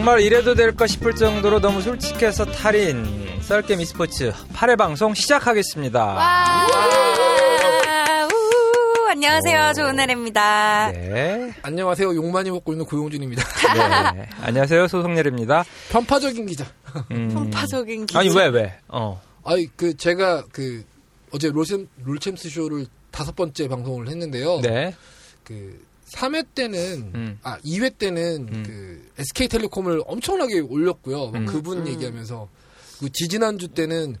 정말 이래도 될까 싶을 정도로 너무 솔직해서 탈인 썰게임 e스포츠 8회 방송 시작하겠습니다. 와, 우, 안녕하세요. 조은혜입니다. 네. 안녕하세요. 욕 많이 먹고 있는 고용준입니다. 네. 안녕하세요. 소송렬입니다. 편파적인 기자. 음. 편파적인 기자. 아니 왜 왜? 어. 아니 그 제가 그 어제 롤챔 롤챔스 쇼를 다섯 번째 방송을 했는데요. 네. 그 3회 때는 음. 아 2회 때는 음. 그 SK텔레콤을 엄청나게 올렸고요. 막 음. 그분 음. 얘기하면서 그 지지난주 때는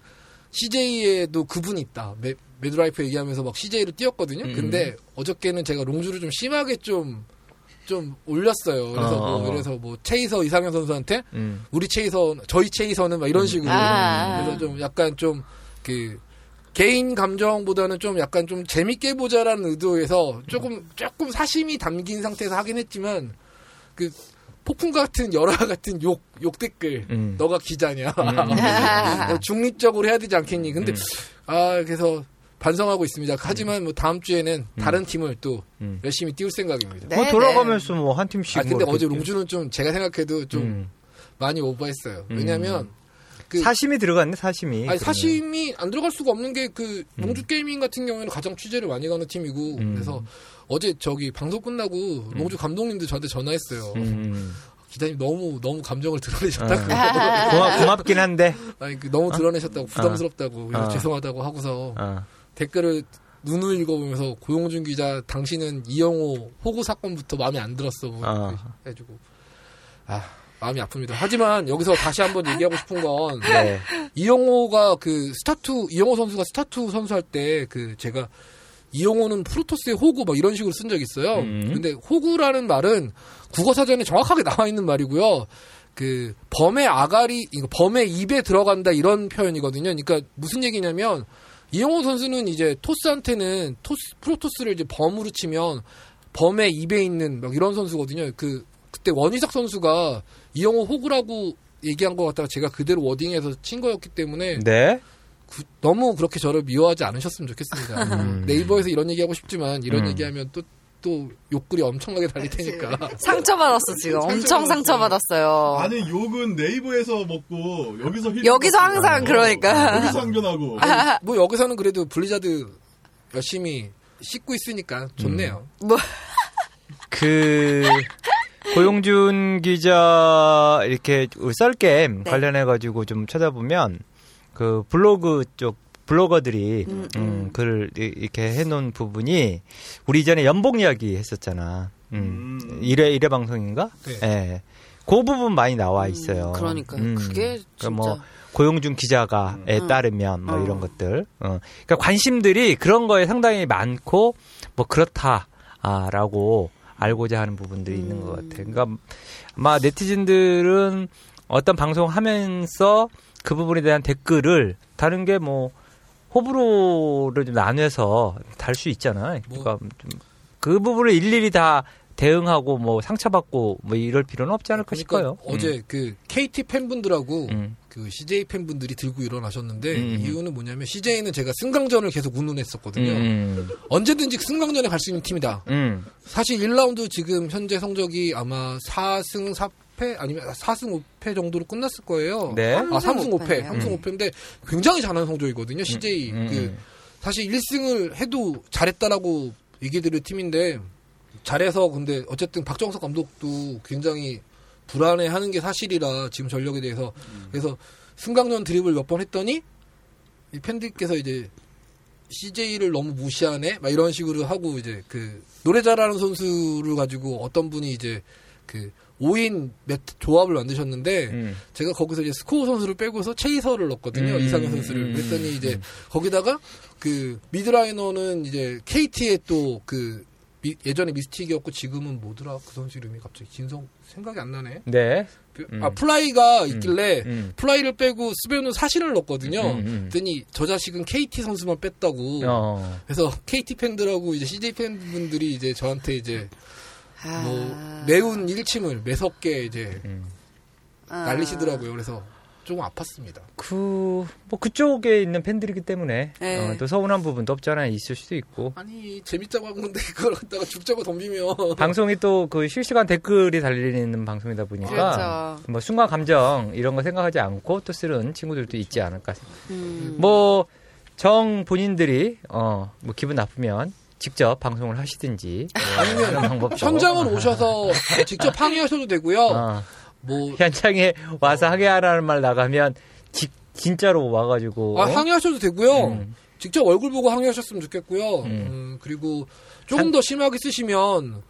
CJ에도 그분이 있다. 매, 매드라이프 얘기하면서 막 CJ로 띄웠거든요. 음. 근데 어저께는 제가 롱주를 좀 심하게 좀좀 올렸어요. 그래서 어, 어. 뭐 그래서 뭐 체이서 이상현 선수한테 음. 우리 체이서 저희 체이서는 막 이런 식으로 아. 그래서 좀 약간 좀그 개인 감정보다는 좀 약간 좀 재밌게 보자라는 의도에서 조금 조금 사심이 담긴 상태에서 하긴 했지만 그 폭풍 같은 열화 같은 욕 욕 댓글 음. 너가 기자냐 음. 어, 중립적으로 해야 되지 않겠니 근데 음. 아 그래서 반성하고 있습니다 하지만 뭐 다음 주에는 다른 팀을 또 음. 열심히 띄울 생각입니다 네, 뭐 네. 돌아가면서 뭐 한 팀씩 아 근데 뭐 어제 롱주는 좀 제가 생각해도 좀 음. 많이 오버했어요 음. 왜냐면 그 사심이 들어갔네 사심이. 아니 그러면. 사심이 안 들어갈 수가 없는 게그 롱주 게이밍 같은 경우에는 가장 취재를 많이 가는 팀이고 음. 그래서 어제 저기 방송 끝나고 롱주 감독님도 저한테 전화했어요. 음. 기자님 너무 너무 감정을 드러내셨다고. 아. 고맙, 고맙긴 한데. 아니 그 너무 드러내셨다고 부담스럽다고 그래서 어. 죄송하다고 하고서 어. 댓글을 눈을 읽어보면서 고용준 기자 당신은 이영호 호구 사건부터 마음에 안 들었어 뭐 어. 해주고 아 마음이 아픕니다. 하지만 여기서 다시 한번 얘기하고 싶은 건 네. 이영호가 그 스타투 이영호 선수가 스타투 선수 할 때 그 제가 이영호는 프로토스의 호구 막 이런 식으로 쓴 적 있어요. 음. 근데 호구라는 말은 국어 사전에 정확하게 나와 있는 말이고요. 그 범의 아가리 이거 범의 입에 들어간다 이런 표현이거든요. 그러니까 무슨 얘기냐면 이영호 선수는 이제 토스한테는 토스 프로토스를 이제 범으로 치면 범의 입에 있는 막 이런 선수거든요. 그 그때 원이삭 선수가 이영호 호구라고 얘기한 것 같다가 제가 그대로 wording해서 친 거였기 때문에 네. 구- 너무 그렇게 저를 미워하지 않으셨으면 좋겠습니다. 음. 네이버에서 이런 얘기하고 싶지만 이런 음. 얘기하면 또, 또 욕글이 엄청나게 달릴 테니까. 상처받았어, 지금. 엄청 상처받았어요. 아니 욕은 네이버에서 먹고 여기서 heal 여기서 항상 그러니까. 여기서 항변하고 뭐 여기서는 그래도 블리자드 열심히 씻고 있으니까 좋네요. 뭐, 그 고용준 기자 이렇게 썰게임 네. 관련해 가지고 좀 찾아보면 그 블로그 쪽 블로거들이 음, 음, 글을 이- 이렇게 해놓은 부분이 우리 이전에 연봉 이야기 했었잖아. 음. 음. 일회 일회 방송인가? 네. 예. 그 부분 많이 나와 있어요. 그러니까 음. 그게 진짜. 그러니까 뭐 고용준 기자가에 음. 따르면 뭐 어. 이런 것들. 어. 그러니까 관심들이 그런 거에 상당히 많고 뭐 그렇다라고 알고자 하는 부분들이 있는 것 같아요. 그러니까 아마 네티즌들은 어떤 방송 하면서 그 부분에 대한 댓글을 다른 게 뭐 호불호를 좀 나눠서 달 수 있잖아요. 그러니까 좀그 부분을 일일이 다 대응하고 뭐 상처받고 뭐 이럴 필요는 없지 않을까 싶어요. 그러니까 어제 그 KT 팬분들하고 음. 그 CJ 팬분들이 들고 일어나셨는데 음. 이유는 뭐냐면 CJ는 제가 승강전을 계속 운운했었거든요. 음. 언제든지 승강전에 갈 수 있는 팀이다. 음. 사실 1라운드 지금 현재 성적이 아마 4승 4패 아니면 4승 5패 정도로 끝났을 거예요. 네. 아, 3승 5패. 오패네요. 3승 5패인데 굉장히 잘하는 성적이거든요. CJ. 음, 그 음. 사실 1승을 해도 잘했다라고 얘기 드릴 팀인데 잘해서 근데 어쨌든 박정석 감독도 굉장히 불안해 하는 게 사실이라 지금 전력에 대해서 그래서 승강전 드립을 몇 번 했더니 이 팬들께서 이제 CJ를 너무 무시하네 막 이런 식으로 하고 이제 그 노래 잘하는 선수를 가지고 어떤 분이 이제 그 5인 몇 조합을 만드셨는데 음. 제가 거기서 이제 스코어 선수를 빼고서 체이서를 넣었거든요. 음, 이상현 선수를. 음, 그랬더니 이제 음. 거기다가 그 mid laner는 이제 KT의 또 그 예전에 미스틱이었고 지금은 뭐더라 그 선수 이름이 갑자기 진성 생각이 안 나네. 네. 그- 음. 아 플라이가 있길래 음. 플라이를 빼고 스베누 사신을 넣었거든요. 음, 음. 그랬더니 저 자식은 KT 선수만 뺐다고. 어. 그래서 KT 팬들하고 이제 CJ 팬분들이 이제 저한테 이제 아. 뭐 매운 일침을 매섭게 이제 음. 아. 날리시더라고요. 그래서 조금 아팠습니다. 그, 뭐, 그쪽에 있는 팬들이기 때문에, 네. 어, 또 서운한 부분도 없잖아요. 있을 수도 있고. 아니 재밌자고 한 건데 그걸 갖다가 죽자고 덤비면 방송이 또 그 실시간 댓글이 달리는 방송이다 보니까, 그렇죠. 뭐, 순간 감정, 이런 거 생각하지 않고 또 쓰는 친구들도 있지 않을까. 음. 뭐, 정 본인들이, 어, 뭐, 기분 나쁘면 직접 방송을 하시든지, 뭐 아니면 방법도. 현장을 오셔서 직접 항의하셔도 되고요. 어, 뭐 현장에 와서 항의하라는 말 나가면, 지- 진짜로 와가지고. 아, 항의하셔도 되고요. 음. 직접 얼굴 보고 항의하셨으면 좋겠고요. 음. 음, 그리고 조금 더 심하게 쓰시면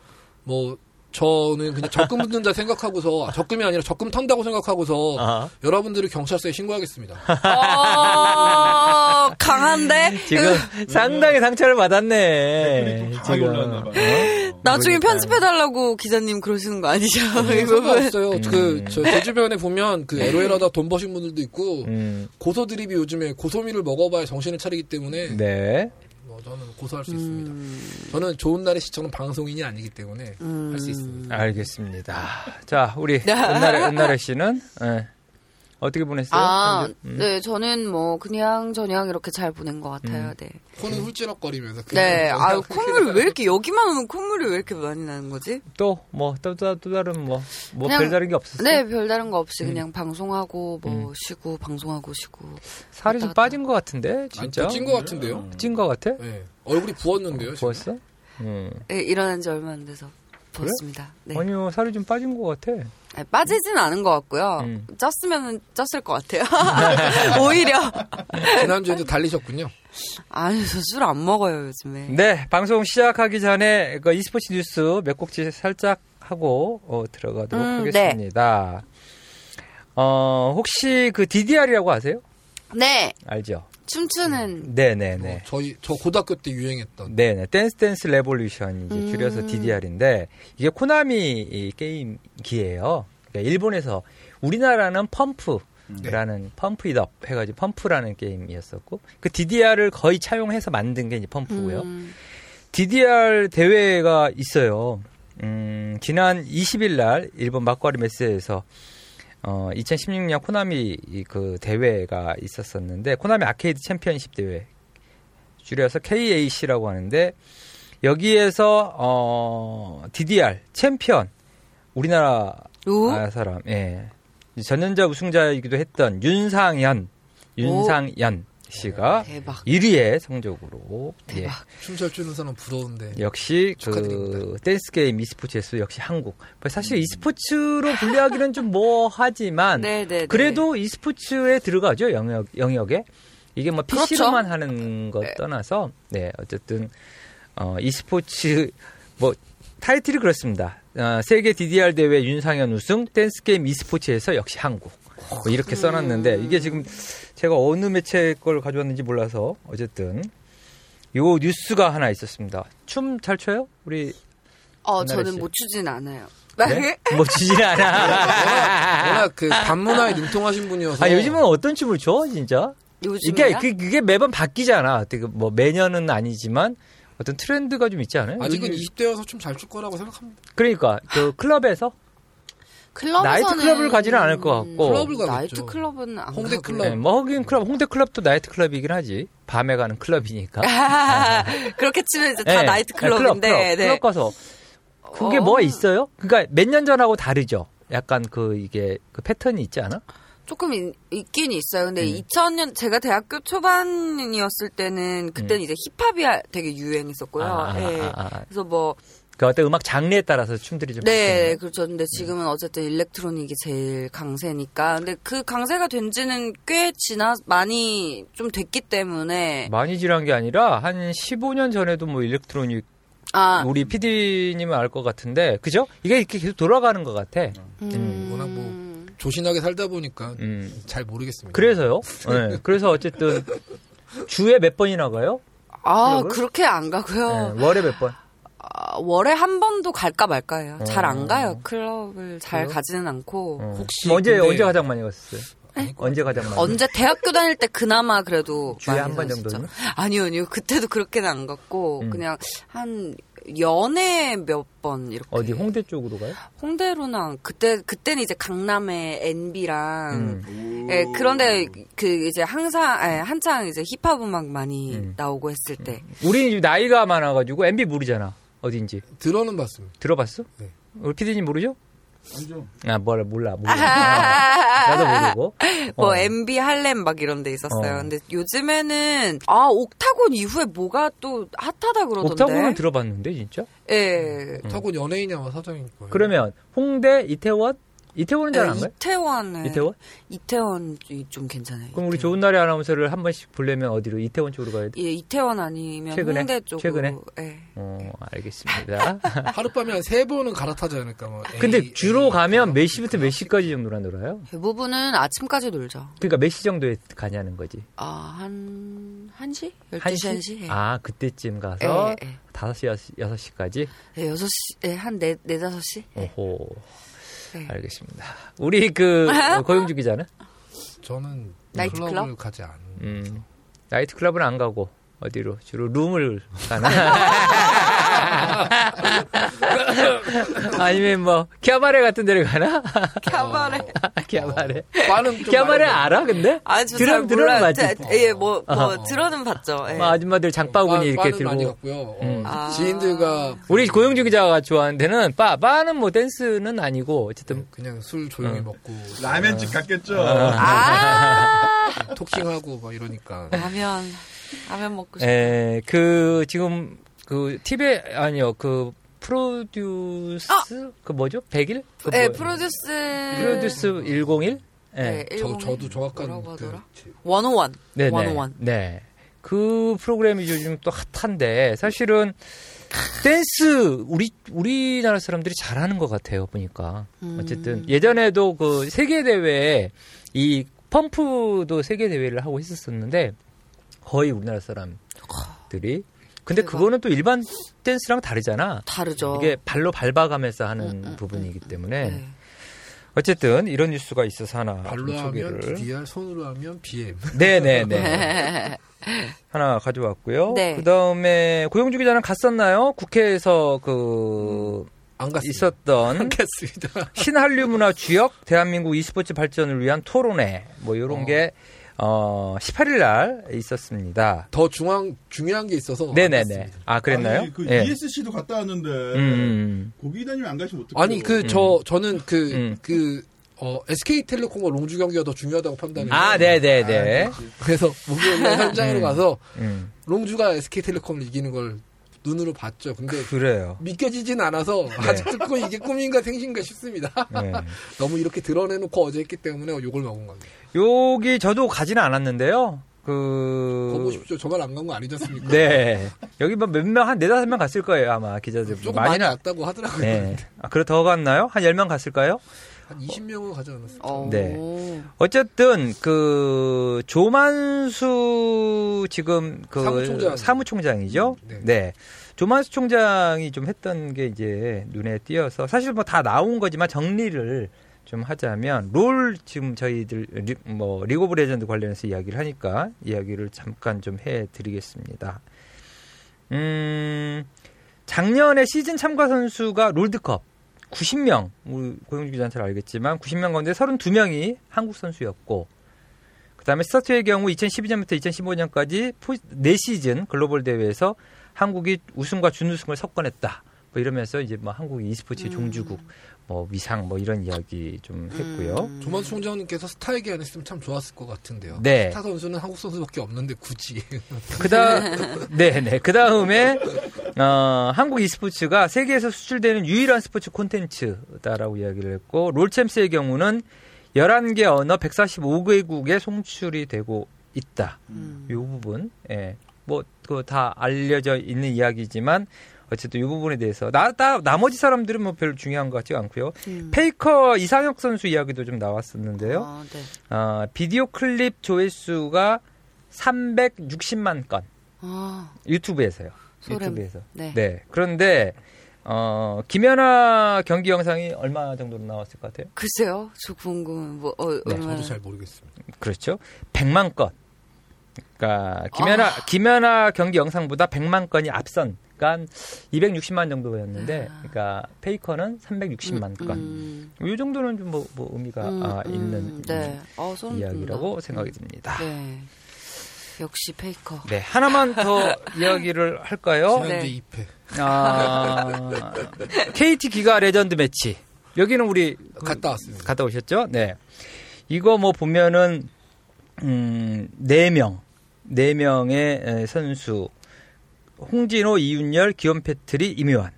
뭐 저는 그냥 적금 묻는다 생각하고서 아, 적금이 아니라 적금 탄다고 생각하고서 아. 여러분들을 경찰서에 신고하겠습니다. 어, 강한데? 지금 상당히 상처를 받았네. 올라왔 나. 나중에. 편집해달라고 기자님 그러시는 거 아니죠? 이 부분. 상관없어요. 음. 그, 저, 제 주변에 보면 그 LOL하다 돈 버신 분들도 있고 음, 고소 드립이 요즘에 고소미를 먹어봐야 정신을 차리기 때문에 네. 뭐 저는 고소할 수 있습니다. 저는 좋은 날의 시청은 방송인이 아니기 때문에 음. 할수 있습니다. 알겠습니다. 자, 우리 은나래, 은나래 씨는 예. 어떻게 보냈어요? 아? 음. 네, 저는 뭐, 그냥, 저냥 이렇게 잘 보낸 것 같아요, 네. 코는 훌쩍거리면서 네, 그냥 아유, 콧물이 왜 이렇게, 여기만 오면 콧물이 왜 이렇게 많이 나는 거지? 또, 뭐, 또, 또, 또 다른 뭐, 뭐, 그냥- 별다른 게 없었어요? 네, 별다른 거 없이 음. 그냥 방송하고, 뭐, 쉬고, 방송하고, 쉬고. 살이 좀. 빠진 것 같은데, 진짜? 찐것 같은데요? 찐 것 같아? 네. 얼굴이 부었는데요. 지금. 부었어? 음. 네, 일어난 지 얼마 안 돼서 부었습니다. 네. 아니요, 살이 좀 빠진 것 같아. 빠지진 않은 것 같고요. 음. 쪘으면 쪘을 것 같아요. 오히려. 지난주에도 달리셨군요. 아니, 저 술 안 먹어요, 요즘에. 네, 방송 시작하기 전에 그 e스포츠 뉴스 몇 꼭지 살짝 하고 어, 들어가도록 음, 하겠습니다. 어, 혹시 그 DDR이라고 아세요? 네, 알죠? 춤추는, 네네네. 어, 저희 저 고등학교 때 유행했던 네네. Dance Dance Revolution 이제 음. 줄여서 DDR인데 이게 코나미 이 게임기예요. 그러니까 일본에서 우리나라는 펌프 라는 Pump It Up 해가지고 펌프라는 게임이었었고 그 DDR을 거의 차용해서 만든 게 이제 펌프고요. 음, DDR 대회가 있어요. 음, 지난 20일 날 일본 마쿠하리 멧세에서 어, 2016년 코나미 이그 대회가 있었었는데 코나미 Arcade Championship 대회 줄여서 KAC라고 하는데 여기에서 어, DDR 챔피언 우리나라 오? 아, 사람 예. 전년자 우승자이기도 했던 윤상현 윤상현 씨가 대박. 1위의 성적으로 예. 대박. 춤잘 추는 사람 부러운데 역시 그 축하드립니다. 댄스 게임 e스포츠에서 역시 한국. 사실 e스포츠로 분류하기는 좀 뭐하지만 네네. 그래도 e스포츠에 들어가죠 영역 영역에 이게 뭐 그렇죠. PC로만 하는 것 떠나서 네 어쨌든 어 e스포츠 뭐 타이틀이 그렇습니다. 어, 세계 DDR 대회 윤상현 우승 댄스 게임 e스포츠에서 역시 한국. 뭐 이렇게 써놨는데 이게 지금 제가 어느 매체 걸 가져왔는지 몰라서 어쨌든 요 뉴스가 하나 있었습니다. 춤 잘 춰요? 우리 어, 저는 씨. 못 추진 않아요. 네? 뭐 추진 않아. 워낙 그 반문화에 능통하신 분이어서 아 요즘은 어떤 춤을 춰 진짜? 이게 요즘에요? 그, 그게 매번 바뀌잖아. 어떻게 뭐 매년은 아니지만 어떤 트렌드가 좀 있지 않아요? 아직은 요즘- 20대여서 춤잘출 거라고 생각합니다. 그러니까 그 클럽에서 나이트 클럽을 가지는 않을 것 같고. 클럽을 가겠죠. 나이트 클럽은 안 홍대. 클럽. 네, 뭐 하긴 클럽 홍대 클럽도 나이트 클럽이긴 하지. 밤에 가는 클럽이니까. 그렇게 치면 이제 다 네, 나이트 네, 클럽, 클럽인데. 클럽, 네. 클럽 가서 그게 어. 뭐가 있어요? 그러니까 몇 년 전하고 다르죠. 약간 그 이게 그 패턴이 있지 않아? 조금 있, 긴 있어요. 근데 음. 2000년 제가 대학교 초반이었을 때는 그때는 이제 힙합이 되게 유행했었고요. 음. 아, 아, 예. 아, 아. 그래서 뭐 그 어떤 음악 장르에 따라서 춤들이 좀 네, 바뀌는 그렇죠. 근데 지금은 어쨌든 일렉트로닉이 제일 강세니까. 근데 그 강세가 된 지는 꽤 지나, 많이 좀 됐기 때문에. 많이 지난 게 아니라 한 15년 전에도 뭐 일렉트로닉 아, 우리 PD님은 알 것 같은데 그죠? 이게 이렇게 계속 돌아가는 것 같아. 음, 워낙 뭐 조신하게 살다 보니까 음. 잘 모르겠습니다. 그래서요. 네. 그래서 어쨌든 주에 몇 번이나 가요? 아? 그렇게 안 가고요. 네, 월에 몇 번? 아, 월에 한 번도 갈까 말까요. 잘안 어. 가요. 클럽을 잘 그래요? 가지는 않고. 어. 혹시 뭐 언제 근데- 언제 가장 많이 갔어요? 언제 가장 많이? 언제 대학교 다닐 때 그나마 그래도 주에 많이 한 번 다녔죠. 정도는? 아니요, 아니요. 그때도 그렇게는 안 갔고 음. 그냥 한 연애 몇 번 이렇게 어디 홍대 쪽으로 가요? 홍대로는 그때 그때는 이제 강남의 NB랑 음. 예, 그런데 그 이제 항상 예, 한창 이제 힙합 음악 많이 음. 나오고 했을 때 우리는 지금 나이가 많아가지고 MB 모르잖아. 어딘지 들어는 봤습니다. 들어봤어? 네. 우리 피디님 모르죠? 알죠. 아 뭐라 몰라 몰라. 아, 나도 모르고. 뭐 어. MB 할렘 막 이런 데 있었어요. 어. 근데 요즘에는 아 옥타곤 이후에 뭐가 또 핫하다 그러던데. 옥타곤은 들어봤는데 진짜? 예. 타곤 연예인이야 사장일 거예요. 그러면 홍대 이태원 이태원은 잘 안 가요? 이태원은 이태원? 이태원이 좀 괜찮아요. 그럼 우리 이태원. 좋은 날의 아나운서를 한 번씩 보려면 어디로 이태원 쪽으로 가야 돼? 예, 이태원 아니면 최근에? 홍대 쪽으로. 최근에? 예. 어 알겠습니다. 하룻밤에 한 세 번은 갈아타지 않을까. 뭐. 근데 A, 주로 A, 가면 몇 시부터 몇 시까지 정도나 놀아요? 대부분은 아침까지 놀죠. 그러니까 몇 시 정도에 가냐는 거지. 아, 한, 1시? 12시, 한 시? 1시? 예. 아 그때쯤 가서 예, 예. 다섯 시 여섯 시까지. 예, 6시, 예, 한 4, 4, 5시? 오호. 네. 알겠습니다. 우리 그 고용주 기자는 저는 나이트 클럽을 클럽? 가지 않는. 음, 나이트 클럽은 안 가고 어디로 주로 룸을 가나? 아니면 뭐 캬바레 같은 데를 가나? 캬바레. 좀 캬바레 많이 알아 근데? 아, 저 들어- 잘 들어는? 자, 예, 뭐, 뭐, 어허. 들어는 봤죠. 예. 뭐 아줌마들 장바구니 이렇게 바는 많이 들고 갔고요. 어, 음. 아. 지인들과 우리 고용주 기자가 좋아하는 데는 바 바는 뭐 댄스는 아니고 어쨌든 그냥 술 조용히 어. 먹고 라면집 갔겠죠. 아, talking하고 막 이러니까 라면, 라면 먹고 싶어. 에, 그 지금 그 TV 아니요 그 프로듀스 그 뭐죠? 100일? 그 예, 뭐- 프로듀스. 프로듀스 101? 예. 네, 저, 일본에 저도 정확한 뭐라고 그 하더라? one o one. 네, 네. one o one. 네. 그 프로그램이 요즘 또 핫한데 사실은 댄스 우리 우리나라 사람들이 잘하는 것 같아요 보니까 음. 어쨌든 예전에도 그 세계 대회에 이 펌프도 세계 대회를 하고 있었었는데 거의 우리나라 사람들이 근데 대박. 그거는 또 일반 댄스랑 다르잖아. 다르죠. 이게 발로 밟아가면서 하는 음, 음, 부분이기 때문에 네. 어쨌든 이런 뉴스가 있어서 하나 발로 좀 하면 소개를 DDR, 손으로 하면 BM. 네네네 하나 가져왔고요. 네. 그 다음에 고용주 기자는 갔었나요? 국회에서 그 안 갔습니다. 있었던 안 갔습니다. 신한류 문화 주역 대한민국 e스포츠 발전을 위한 토론회 뭐 이런 어. 게 어, 18일 날 있었습니다. 더 중앙 중요한 게 있어서 안 네네네. 아 그랬나요? 아니, 그 예. ESC도 갔다 왔는데 음. 고기다님 안 가시면 어떡해요? 아니 그 저 저는 그 음. 그 어, SK텔레콤과 롱주 경기가 더 중요하다고 판단해요. 아 네네네. 아, 그렇지. 그래서 목요일 날 현장으로 음. 가서 음. 롱주가 SK텔레콤을 이기는 걸 눈으로 봤죠. 근데 그래요. 믿겨지진 않아서 아직도 그 이게 꿈인가 생신가 싶습니다. 네. 너무 이렇게 드러내놓고 어제 했기 때문에 욕을 먹은 겁니다. 여기 저도 가지는 않았는데요. 거그 보십시오. 저만 안 간 거 아니지 않습니까? 네. 여기 뭐몇 명, 한 네다섯 명 갔을 거예요, 아마 기자들. 조금 많이 많이는- 왔다고 하더라고요. 네. 아, 그래 더 갔나요? 한 10명 갔을까요? 한 20명은 가지 않았어요. 어. 네. 어쨌든 그 조만수 지금 그 사무총장. 사무총장이죠. 네. 네. 조만수 총장이 좀 했던 게 이제 눈에 띄어서 사실 뭐 다 나온 거지만 정리를 좀 하자면 롤 지금 저희들 리, 뭐 리그 오브 레전드 관련해서 이야기를 하니까 이야기를 잠깐 좀 해 드리겠습니다. 음. 작년에 시즌 참가 선수가 롤드컵 90명, 우리 고용주 기자는 잘 알겠지만 90명 가운데 32명이 한국 선수였고 그다음에 스타트의 경우 2012년부터 2015년까지 4시즌 글로벌 대회에서 한국이 우승과 준우승을 석권했다. 뭐 이러면서 이제 뭐 한국이 e스포츠 의 음. 종주국 뭐 위상 뭐 이런 이야기 좀 했고요. 음. 조만수 총장님께서 스타 얘기 안 했으면 참 좋았을 것 같은데요. 네. 스타 선수는 한국 선수밖에 없는데 굳이 그다 네네 그 다음에 어, 한국 e스포츠가 세계에서 수출되는 유일한 스포츠 콘텐츠다라고 이야기를 했고 롤챔스의 경우는 11개 언어 145개국에 송출이 되고 있다. 음. 이 부분 예. 뭐그 다 알려져 있는 이야기지만 어쨌든 이 부분에 대해서 나, 나 나머지 사람들은 뭐 별로 중요한 것 같지가 않고요. 음. 페이커 이상혁 선수 이야기도 좀 나왔었는데요. 아, 네. 어, 비디오 클립 조회수가 360만 건 아, 유튜브에서요. 소름. 유튜브에서. 네. 네. 그런데 어, 김연아 경기 영상이 얼마 정도로 나왔을 것 같아요? 글쎄요. 저 궁금, 뭐, 어, 네, 얼마나. 저도 잘 모르겠습니다. 그렇죠. 100만 건. 그러니까 김연아 아. 김연아 경기 영상보다 100만 건이 앞선 보니까 260만 정도였는데, 그러니까 페이커는 360만 건. 음, 이 정도는 좀 뭐, 뭐 의미가 음, 아, 음, 있는 네. 어, 이야기라고 돋는다. 생각이 듭니다. 네. 역시 페이커. 네, 하나만 더 이야기를 할까요? 지난주 네. 2패 아, KT GiGA Legend Match. 여기는 우리 갔다 왔습니다. 갔다 오셨죠? 네. 이거 뭐 보면은 음, 4명. 4명의 에, 선수. 홍진호, 이윤열, 기욤 패트리, 임요환.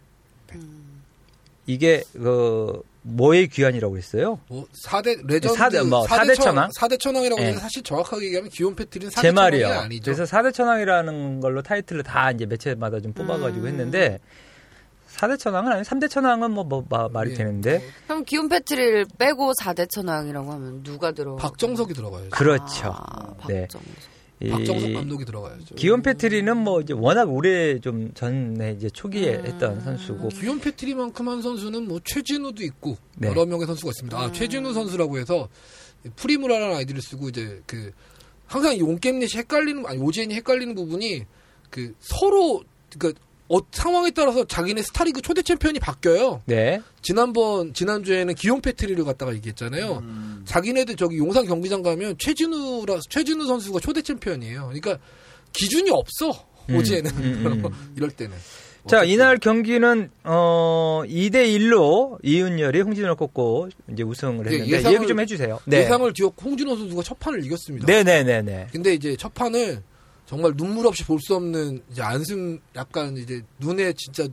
이게 그 뭐의 귀환이라고 했어요? 뭐 4대 레전드 사대- 뭐, 사대 천왕? 4대 천왕이라고 네. 하는데 사실 정확하게 얘기하면 기욤 패트리는 4대 제 천왕이 말이요. 아니죠. 그래서 4대 천왕이라는 걸로 타이틀을 다 이제 매체마다 좀 뽑아 가지고 음. 했는데 4대 천왕은 아니 3대 천왕은 뭐, 뭐 마- 말이 예. 되는데 그럼 기욤 패트리를 빼고 4대 천왕이라고 하면 누가 들어? 박정석이 들어가야죠. 그렇죠. 아, 네. 박정석. 이 박정석 감독이 들어가야죠. 기욤 패트리는 뭐 이제 워낙 오래 좀 전에 이제 초기에 음. 했던 선수고 기욤 패트리만큼 한 선수는 뭐 최진우도 있고 네. 여러 명의 선수가 있습니다. 아, 최진우 선수라고 해서 프리무라라는 아이디를 쓰고 이제 그 항상 이 온게임넷이 헷갈리는 아니 오지엔이 헷갈리는 부분이 그 서로 그러니까 어, 상황에 따라서 자기네 스타리그 초대 챔피언이 바뀌어요. 네. 지난번 지난주에는 기욤 패트리를 갖다가 얘기했잖아요. 음. 자기네들 저기 용산 경기장 가면 최진우라 최진우 선수가 초대 챔피언이에요. 그러니까 기준이 없어 음, 오지엔은 음, 음. 이럴 때는. 자, 어쨌든. 이날 경기는 어 2대 1로 이윤열이 홍진호를 꺾고 이제 우승을 예, 했는데 예상을- 얘기 좀 해 주세요. 네. 예상을 뒤엎고 홍진호 선수가 첫 판을 이겼습니다. 네, 네, 네, 네. 근데 이제 첫 판을 정말 눈물 없이 볼 수 없는 이제 안승 약간 이제 눈에 진짜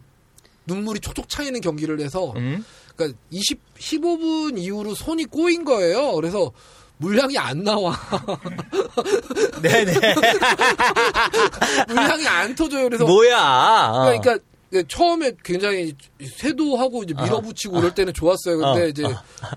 눈물이 촉촉 차이는 경기를 해서 음. 그러니까 20 15분 이후로 손이 꼬인 거예요. 그래서 물량이 안 나와. 네, 네. 물량이 안 터져요. 그래서 뭐야? 어. 그러니까 그 처음에 굉장히 쇄도하고 이제 밀어붙이고 이럴 때는 좋았어요. 근데 어, 이제,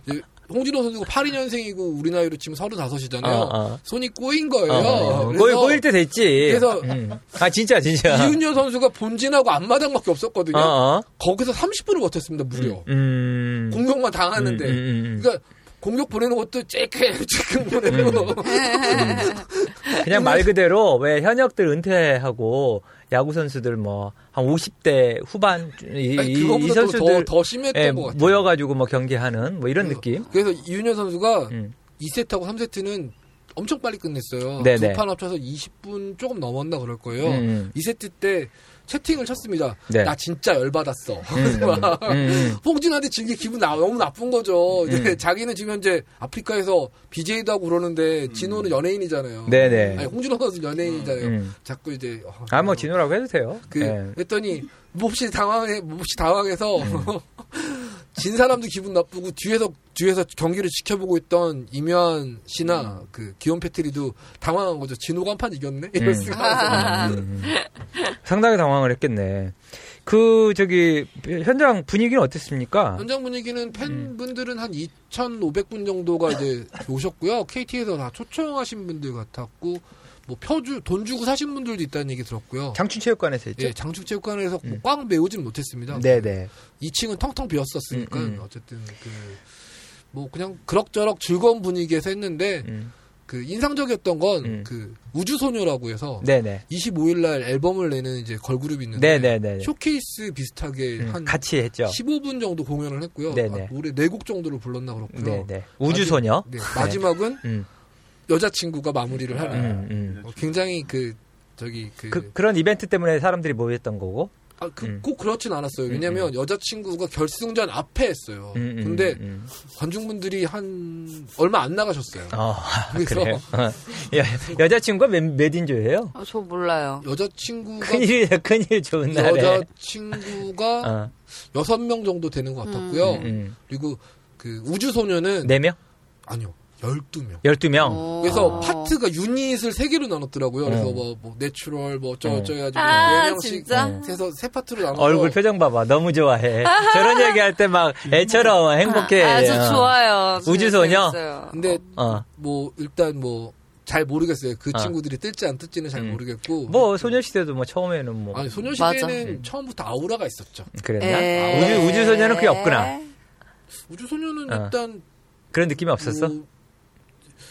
이제 홍진호 선수가 82년생이고 우리 나이로 치면 35이잖아요. 어, 어. 손이 꼬인 거예요. 어, 그래서 꼬일, 꼬일 때 됐지. 그래서- 음. 아 진짜 진짜. 이윤여 선수가 본진하고 앞마당밖에 없었거든요. 어, 어. 거기서 30분을 버텼습니다, 무려. 음. 공격만 당하는데. 음, 음, 음. 그러니까 공격 보내는 것도 째게 지금 보내고. 그냥 말 그대로 왜 현역들 은퇴하고 야구 선수들 뭐 한 50대 후반 이, 아니, 이- 선수들 더, 더 심했던 예, 것 같아요. 모여가지고 뭐 경기하는 뭐 이런 느낌. 그래서 이윤여 선수가 음. 2세트하고 3세트는 엄청 빨리 끝냈어요. 네네. 두판 합쳐서 20분 조금 넘었나 그럴 거예요. 음. 2세트 때 채팅을 쳤습니다. 네. 나 진짜 열받았어. 음, 막 음. 홍진한테 질게 기분 나, 너무 나쁜 거죠. 이제 음. 자기는 지금 현재 아프리카에서 BJ도 하고 그러는데 진호는 연예인이잖아요. 네네. 아니, 홍진호 선수 연예인이잖아요. 음. 자꾸 이제 어, 아뭐 진호라고 해도 돼요. 그 예. 했더니 몹시 당황해 몹시 당황해서 음. 진 사람도 기분 나쁘고 뒤에서 뒤에서 경기를 지켜보고 있던 이면 씨나 음. 그 기욤 패트리도 당황한 거죠. 진호가 한 판 이겼네. 이럴 음. 수가. 음. 상당히 당황을 했겠네. 그 저기 현장 분위기는 어땠습니까? 현장 분위기는 팬분들은 한 2,500분 정도가 이제 오셨고요. KT에서 다 초청하신 분들 같았고 뭐 표주 돈 주고 사신 분들도 있다는 얘기 들었고요. 장춘체육관에서 했죠. 예, 장축체육관에서 음. 꽉 메우진 못했습니다. 네네. 2층은 텅텅 비었었으니까 음, 음. 어쨌든 그 뭐 그냥 그럭저럭 즐거운 분위기에서 했는데 음. 그 인상적이었던 건 음. 그 우주소녀라고 해서 네네. 25일 날 앨범을 내는 이제 걸그룹이 있는데 네네네. 쇼케이스 비슷하게 음, 한 같이 했죠. 15분 정도 공연을 했고요. 네네. 아, 노래 4곡 정도를 불렀나 그렇고요. 네네. 우주소녀. 네, 마지막은 음, 여자친구가 마무리를 하는 음, 음. 어, 굉장히 그 저기 그, 그, 그 런 이벤트 때문에 사람들이 모였던 거고. 아, 그, 음. 꼭 그렇진 않았어요. 왜냐면 여자친구가 결승전 앞에 했어요. 음, 음, 근데 음. 관중분들이 한 얼마 안 나가셨어요. 어, 그래서- 그래요. 어. 여, 여자친구가 몇, 몇 인조예요? 아, 저 몰라요. 여자친구가 큰일이야, 큰일 좋은 날에. 여자친구가 어, 여섯 명 정도 되는 것 같았고요. 음. 그리고 그 우주소녀는 네 명? 아니요. 12명. 12명? 어. 그래서 파트가 유닛을 세 개로 나눴더라고요. 그래서 어. 뭐, 뭐 natural 뭐 어. 어쩌고저쩌고 해가지고 아, 네 명씩 진짜? 해서 세 파트로 나눠서 얼굴 표정 봐봐. 너무 좋아해. 저런 얘기 할 때 막 애처럼 행복해. 아, 저 어. 좋아요. 우주소녀? 재밌어요. 근데 어. 뭐 일단 뭐잘 모르겠어요. 그 어. 친구들이 뜰지 안 뜰지는 잘 음. 모르겠고. 뭐, 소녀시대도 뭐, 처음에는 뭐. 아니 소녀시대는 맞아. 처음부터 아우라가 있었죠. 그랬나? 에이. 우주, 우주소녀는 그게 없구나. 우주소녀는 어. 일단 그런 느낌이 없었어? 뭐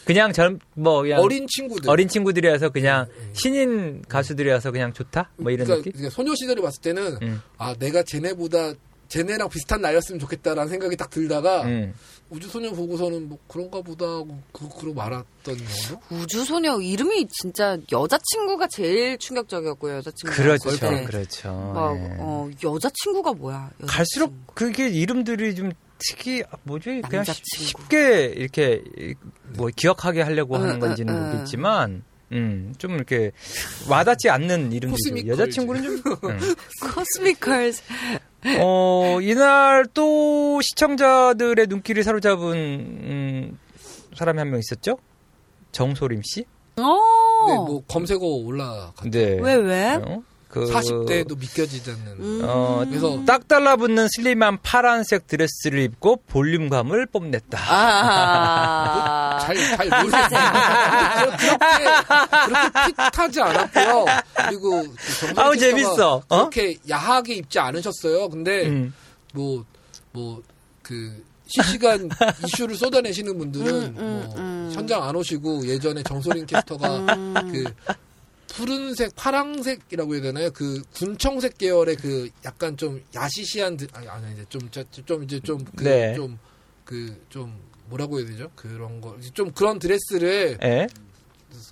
그냥 젊뭐 어린 친구들. 어린 친구들이라서 그냥 신인 가수들이라서 그냥 좋다 뭐 이런 그러니까, 느낌. 그러니까 소녀 시절에 봤을 때는 음. 아 내가 쟤네보다 쟤네랑 비슷한 나이였으면 좋겠다라는 생각이 딱 들다가 음. 우주소녀 보고서는 뭐 그런가 보다 하고 그, 그러고 말았던 정도? 우주소녀 이름이 진짜 여자친구가 제일 충격적이었고요. 여자친구. 그렇죠, 네. 그렇죠. 막 예. 어, 여자친구가 뭐야? 여자친구. 갈수록 그게 이름들이 좀 특이 뭐지 그냥 쉽-. 쉽게 이렇게 뭐 기억하게 하려고 하는 응, 건지는. 모르겠지만 음, 좀 이렇게 와닿지 않는 이름들이 코스믹 여자친구는 좀 음. 코스미컬스. 어, 이날 또 시청자들의 눈길을 사로잡은 음, 사람이 한 명 있었죠? 정소림 씨? 어. 네, 뭐 검색어 올라갔. 네. 왜 왜? 어? 그 40대도 믿겨지지 않는. 음. 어, 그래서 딱 달라붙는 슬림한 파란색 드레스를 입고 볼륨감을 뽐냈다. 아. 잘, 잘 모르겠어요. 그렇게, 그렇게 핏하지 않았고요. 그리고 아우, 재밌어. 어? 그렇게 야하게 입지 않으셨어요. 근데 음. 뭐, 뭐, 그, 실시간 이슈를 쏟아내시는 분들은 음, 음, 뭐 음. 현장 안 오시고 예전에 정소린 캐스터가 그 푸른색, 파랑색이라고 해야 되나요? 그 군청색 계열의 그 약간 좀 야시시한 드- 아니 아니 이제 좀 좀, 좀 이제 좀그 네. 좀 그 좀 뭐라고 해야 되죠? 그런 거 좀 그런 드레스를 예?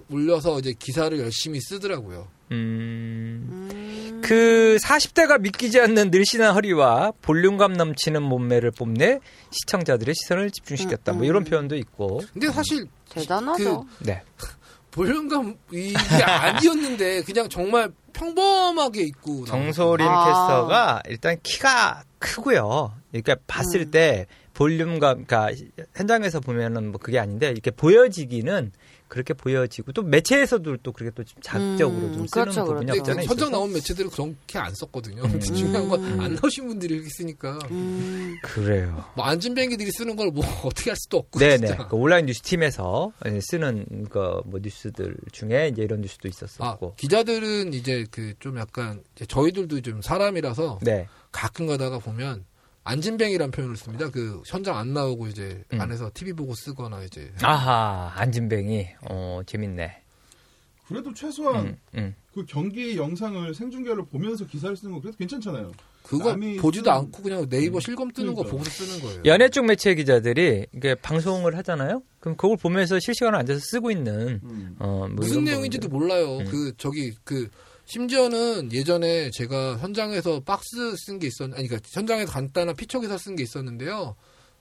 올려서 이제 기사를 열심히 쓰더라고요. 음. 그 40대가 믿기지 않는 늘씬한 허리와 볼륨감 넘치는 몸매를 뽐내 시청자들의 시선을 집중시켰다. 뭐 이런 표현도 있고. 근데 사실 대단하죠. 네. 볼륨감 이게 아니었는데 그냥 정말 평범하게 입고 정소림 아. 캐스터가 일단 키가 크고요. 그러니까 봤을 음. 때 볼륨감, 그러니까 현장에서 보면은 뭐 그게 아닌데 이렇게 보여지기는 그렇게 보여지고 또 매체에서도 또 그렇게 또좀 자극적으로 음, 좀 쓰는 그렇죠, 부분이 그렇죠. 없잖아요. 현장 나온 매체들은 그렇게 안 썼거든요. 음. 근데 중요한 건 음. 안 나오신 분들이 이렇게 쓰니까 음. 그래요. 뭐 안진뱅이들이 쓰는 걸 뭐 어떻게 할 수도 없고 네네. 진짜. 그 온라인 뉴스 팀에서 쓰는 그 뭐 뉴스들 중에 이제 이런 뉴스도 아, 있었었고. 기자들은 이제 그 좀 약간 저희들도 좀 사람이라서 네. 가끔 가다가 보면 안진뱅이란 표현을 씁니다. 그 현장 안 나오고 이제 음. 안에서 TV 보고 쓰거나 이제 아하, 안진뱅이. 어, 재밌네. 그래도 최소한 음, 음. 그 경기 영상을 생중계를 보면서 기사를 쓰는 거 그래도 괜찮잖아요. 그거 보지도 쓰는- 않고 그냥 네이버 실검 뜨는 거 그러니까요. 보고서 쓰는 거예요. 연예 쪽 매체 기자들이 이게 방송을 하잖아요. 그럼 그걸 보면서 실시간으로 앉아서 쓰고 있는 음. 어, 뭐 무슨 내용인지도 부분들. 몰라요. 음. 그 저기 그 심지어는 예전에 제가 현장에서 박스 쓴 게 있었, 아니 그러니까 현장에서 간단한 피처 기사 쓴 게 있었는데요.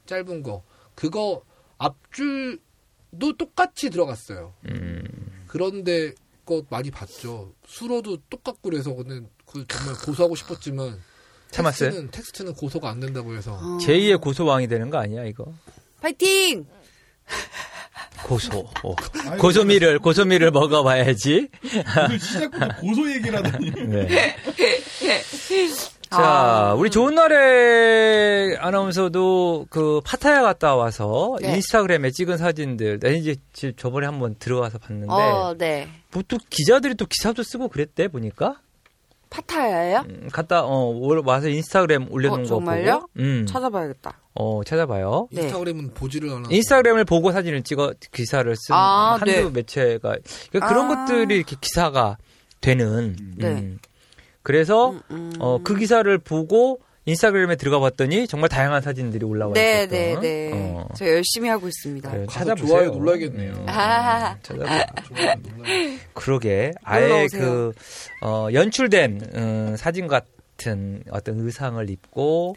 짧은 거 그거 앞줄도 똑같이 들어갔어요. 음, 그런데 거 많이 봤죠. 수로도 똑같고 그래서 근데 그 정말 고소하고 싶었지만 참았어요. 텍스트는, 텍스트는 고소가 안 된다고 해서 어. 제2의 고소왕이 되는 거 아니야 이거? 파이팅! 고소. 어. 아이고, 고소미를 고소미를 먹어봐야지. 오늘 시작부터 고소 얘기를 하다니. 네. 자, 아. 우리 좋은 날에 아나운서도 그 파타야 갔다 와서 네. 인스타그램에 찍은 사진들, 나 이제 지- 저번에 한번 들어가서 봤는데, 어, 네. 뭐또 기자들이 또 기사도 쓰고 그랬대 보니까. 파타야예요? 음, 갔다 어 올- 와서 인스타그램 올려놓은 어, 거 정말요? 보고, 음, 찾아봐야겠다. 어 찾아봐요. 네. 인스타그램은 보지를 않아. 인스타그램을 보고 사진을 찍어 기사를 쓴 아, 한두 네. 매체가 그러니까 그런 아. 것들이 이렇게 기사가 되는. 네. 음. 그래서 음, 음. 어, 그 기사를 보고 인스타그램에 들어가 봤더니 정말 다양한 사진들이 올라와 네, 있었던. 네, 네. 어, 저 열심히 하고 있습니다. 그래, 찾아보세요. 좋아요 눌러야겠네요. 음, 아. 몰라요. 그러게 아예. 그 어, 연출된 음, 사진 같은 어떤 의상을 입고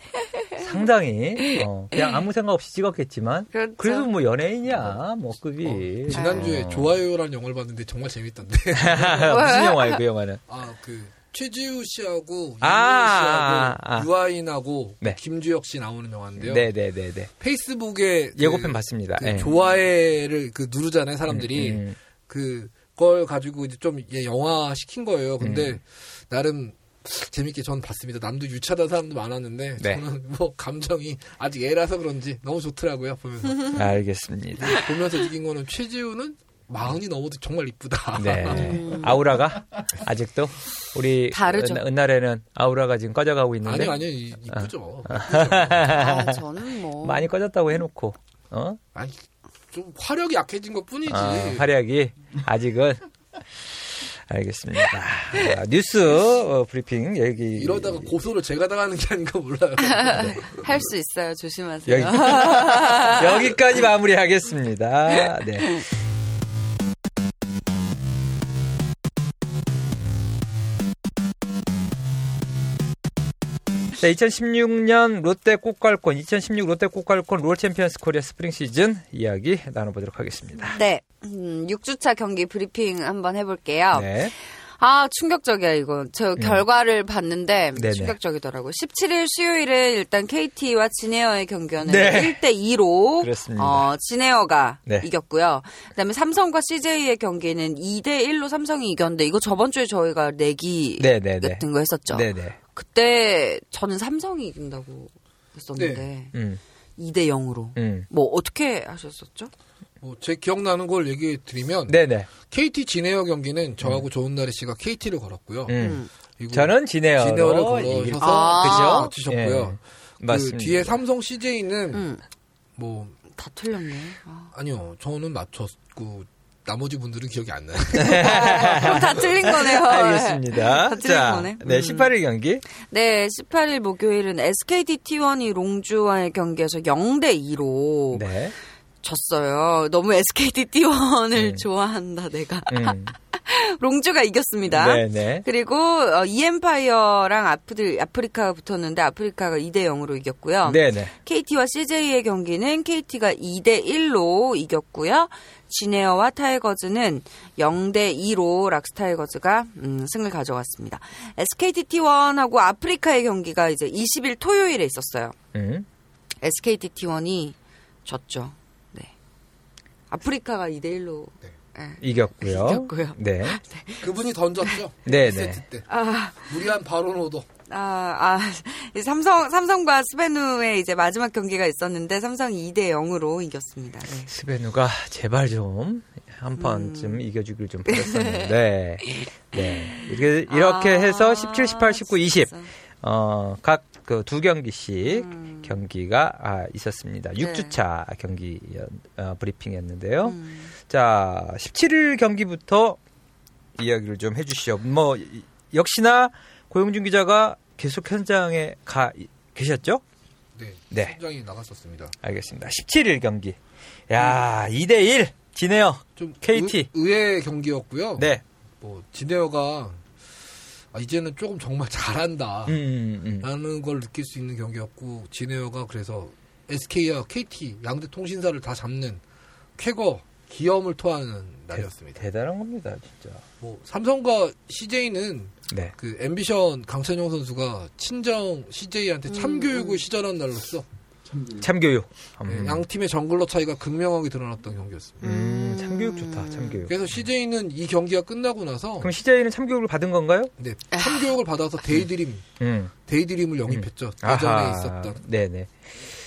상당히 어, 그냥 아무 생각 없이 찍었겠지만 그렇죠. 그래도 뭐 연예인이야 뭐 급이 어, 지난주에 어. 좋아요라는 영화를 봤는데 정말 재밌던데. 무슨 영화예요 그 영화는 아, 그 최지우 씨하고 아, 아, 아. 유아인하고 네. 김주혁 씨 나오는 영화인데요. 네네네네 페이스북에 예고편 그, 봤습니다 그 예. 좋아해를 그 누르잖아요, 사람들이. 음, 그걸 가지고 이제 좀 예, 영화 시킨 거예요. 근데 음. 나름 재밌게 전 봤습니다. 남도 유치하다는 사람도 많았는데 네. 저는 뭐 감정이 아직 애라서 그런지 너무 좋더라고요. 보면서 음. 알겠습니다 보면서 느낀 거는 최지우는 마흔이 넘어도 정말 이쁘다. 네 아우라가 아직도 우리 다르죠. 은, 은날에는 아우라가 지금 꺼져가고 있는데 아니요, 아니요, 이- 이쁘죠. 아, 저는 뭐. 많이 꺼졌다고 해놓고 어 아니, 좀 화력이 약해진 것 뿐이지. 아, 활약이 아직은 알겠습니다. 아, 뉴스 어, 브리핑 여기 이러다가 고소를 제가 당하는 게 아닌가 몰라요. 할 수 있어요. 조심하세요. 여기, 여기까지 마무리하겠습니다. 네. 자, 2016년 롯데 꼬깔콘, 2016 롯데 꼬깔콘 롤 챔피언스 코리아 스프링 시즌 이야기 나눠보도록 하겠습니다. 네. 음, 6주차 경기 브리핑 한번 해볼게요. 네. 아, 충격적이야, 이거. 저 결과를 봤는데 네네. 충격적이더라고요. 17일 수요일에 일단 KT와 진에어의 경기는 네. 1대2로 그렇습니다. 어, 진에어가 네. 이겼고요. 그다음에 삼성과 CJ의 경기는 2대1로 삼성이 이겼는데 이거 저번 주에 저희가 내기 네네네. 같은 거 했었죠. 네네. 그때 저는 삼성이 이긴다고 했었는데 음, 2대 0으로. 음. 뭐 어떻게 하셨었죠? 뭐 제 기억나는 걸 얘기해 드리면 네네. KT 진에어 경기는 저하고 조은나리 씨가 KT를 걸었고요. 음. 그리고 저는 진에어로 진에어를 걸어서 이길- 아. 맞추셨고요. 예, 맞습니다. 그 뒤에 삼성 CJ는 음. 뭐다 틀렸네. 아. 아니요 저는 맞췄고 나머지 분들은 기억이 안 나요. 그럼 다 틀린 거네요. 알겠습니다. 다 틀린 자, 거네. 네, 음. 18일 경기. 네, 18일 목요일은 SKT T1이 롱주와의 경기에서 0대 2로 네. 졌어요. 너무 SKT T1을 음. 좋아한다 내가. 음. 롱주가 이겼습니다. 네, 네. 그리고 어, 이엠파이어랑 아프들, 아프리카가 붙었는데 아프리카가 2대 0으로 이겼고요. 네, 네. KT와 CJ의 경기는 KT가 2대 1로 이겼고요. 지네어와 타이거즈는 0대 2로 락스타이거즈가 음, 승을 가져갔습니다. SKT T1하고 아프리카의 경기가 이제 20일 토요일에 있었어요. 음. SKT T1이 졌죠. 네. 아프리카가 2대 1로 이겼고요. 이겼고요. 네. 그분이 던졌죠. 네, 2세트 네. 때 아, 무리한 바로노도 아, 아, 이 삼성, 삼성과 스베누의 이제 마지막 경기가 있었는데 삼성이 2대 0으로 이겼습니다. 네. 스베누가 제발 좀 한 번쯤 음. 이겨주길 좀 바랬었는데, 네. 이렇게, 이렇게 아, 해서 17, 18, 19, 20, 진짜. 어, 각 그 두 경기씩 음. 경기가 아, 있었습니다. 6주차 경기 어, 브리핑이었는데요. 음. 자, 17일 경기부터 이야기를 좀 해주시죠. 뭐, 이- 역시나 고용준 기자가 계속 현장에 가 이- 계셨죠? 네, 네. 현장이 나갔었습니다. 알겠습니다. 17일 경기. 야, 2대 1 지네요. 좀 KT. 의, 의외의 경기였고요. 네. 뭐 지네어가 아, 이제는 조금 정말 잘한다. 음, 음, 음. 라는 걸 느낄 수 있는 경기였고 지네어가 그래서 SK와 KT 양대 통신사를 다 잡는 쾌거 기염을 토하는 날이었습니다. 대 단한 겁니다, 진짜. 뭐 삼성과 CJ는 네. 그 앰비션 강찬용 선수가 친정 CJ한테 음, 참교육을 음. 시전한 날로서 참교육. 네, 음, 양 팀의 jungler 차이가 극명하게 드러났던 경기였습니다. 음, 참교육 좋다, 참교육. 그래서 CJ는 이 경기가 끝나고 나서 그럼 CJ는 참교육을 받은 건가요? 네, 참교육을 받아서 데이드림 음. 데이드림을 영입했죠. 예전에 아하. 있었던 네네.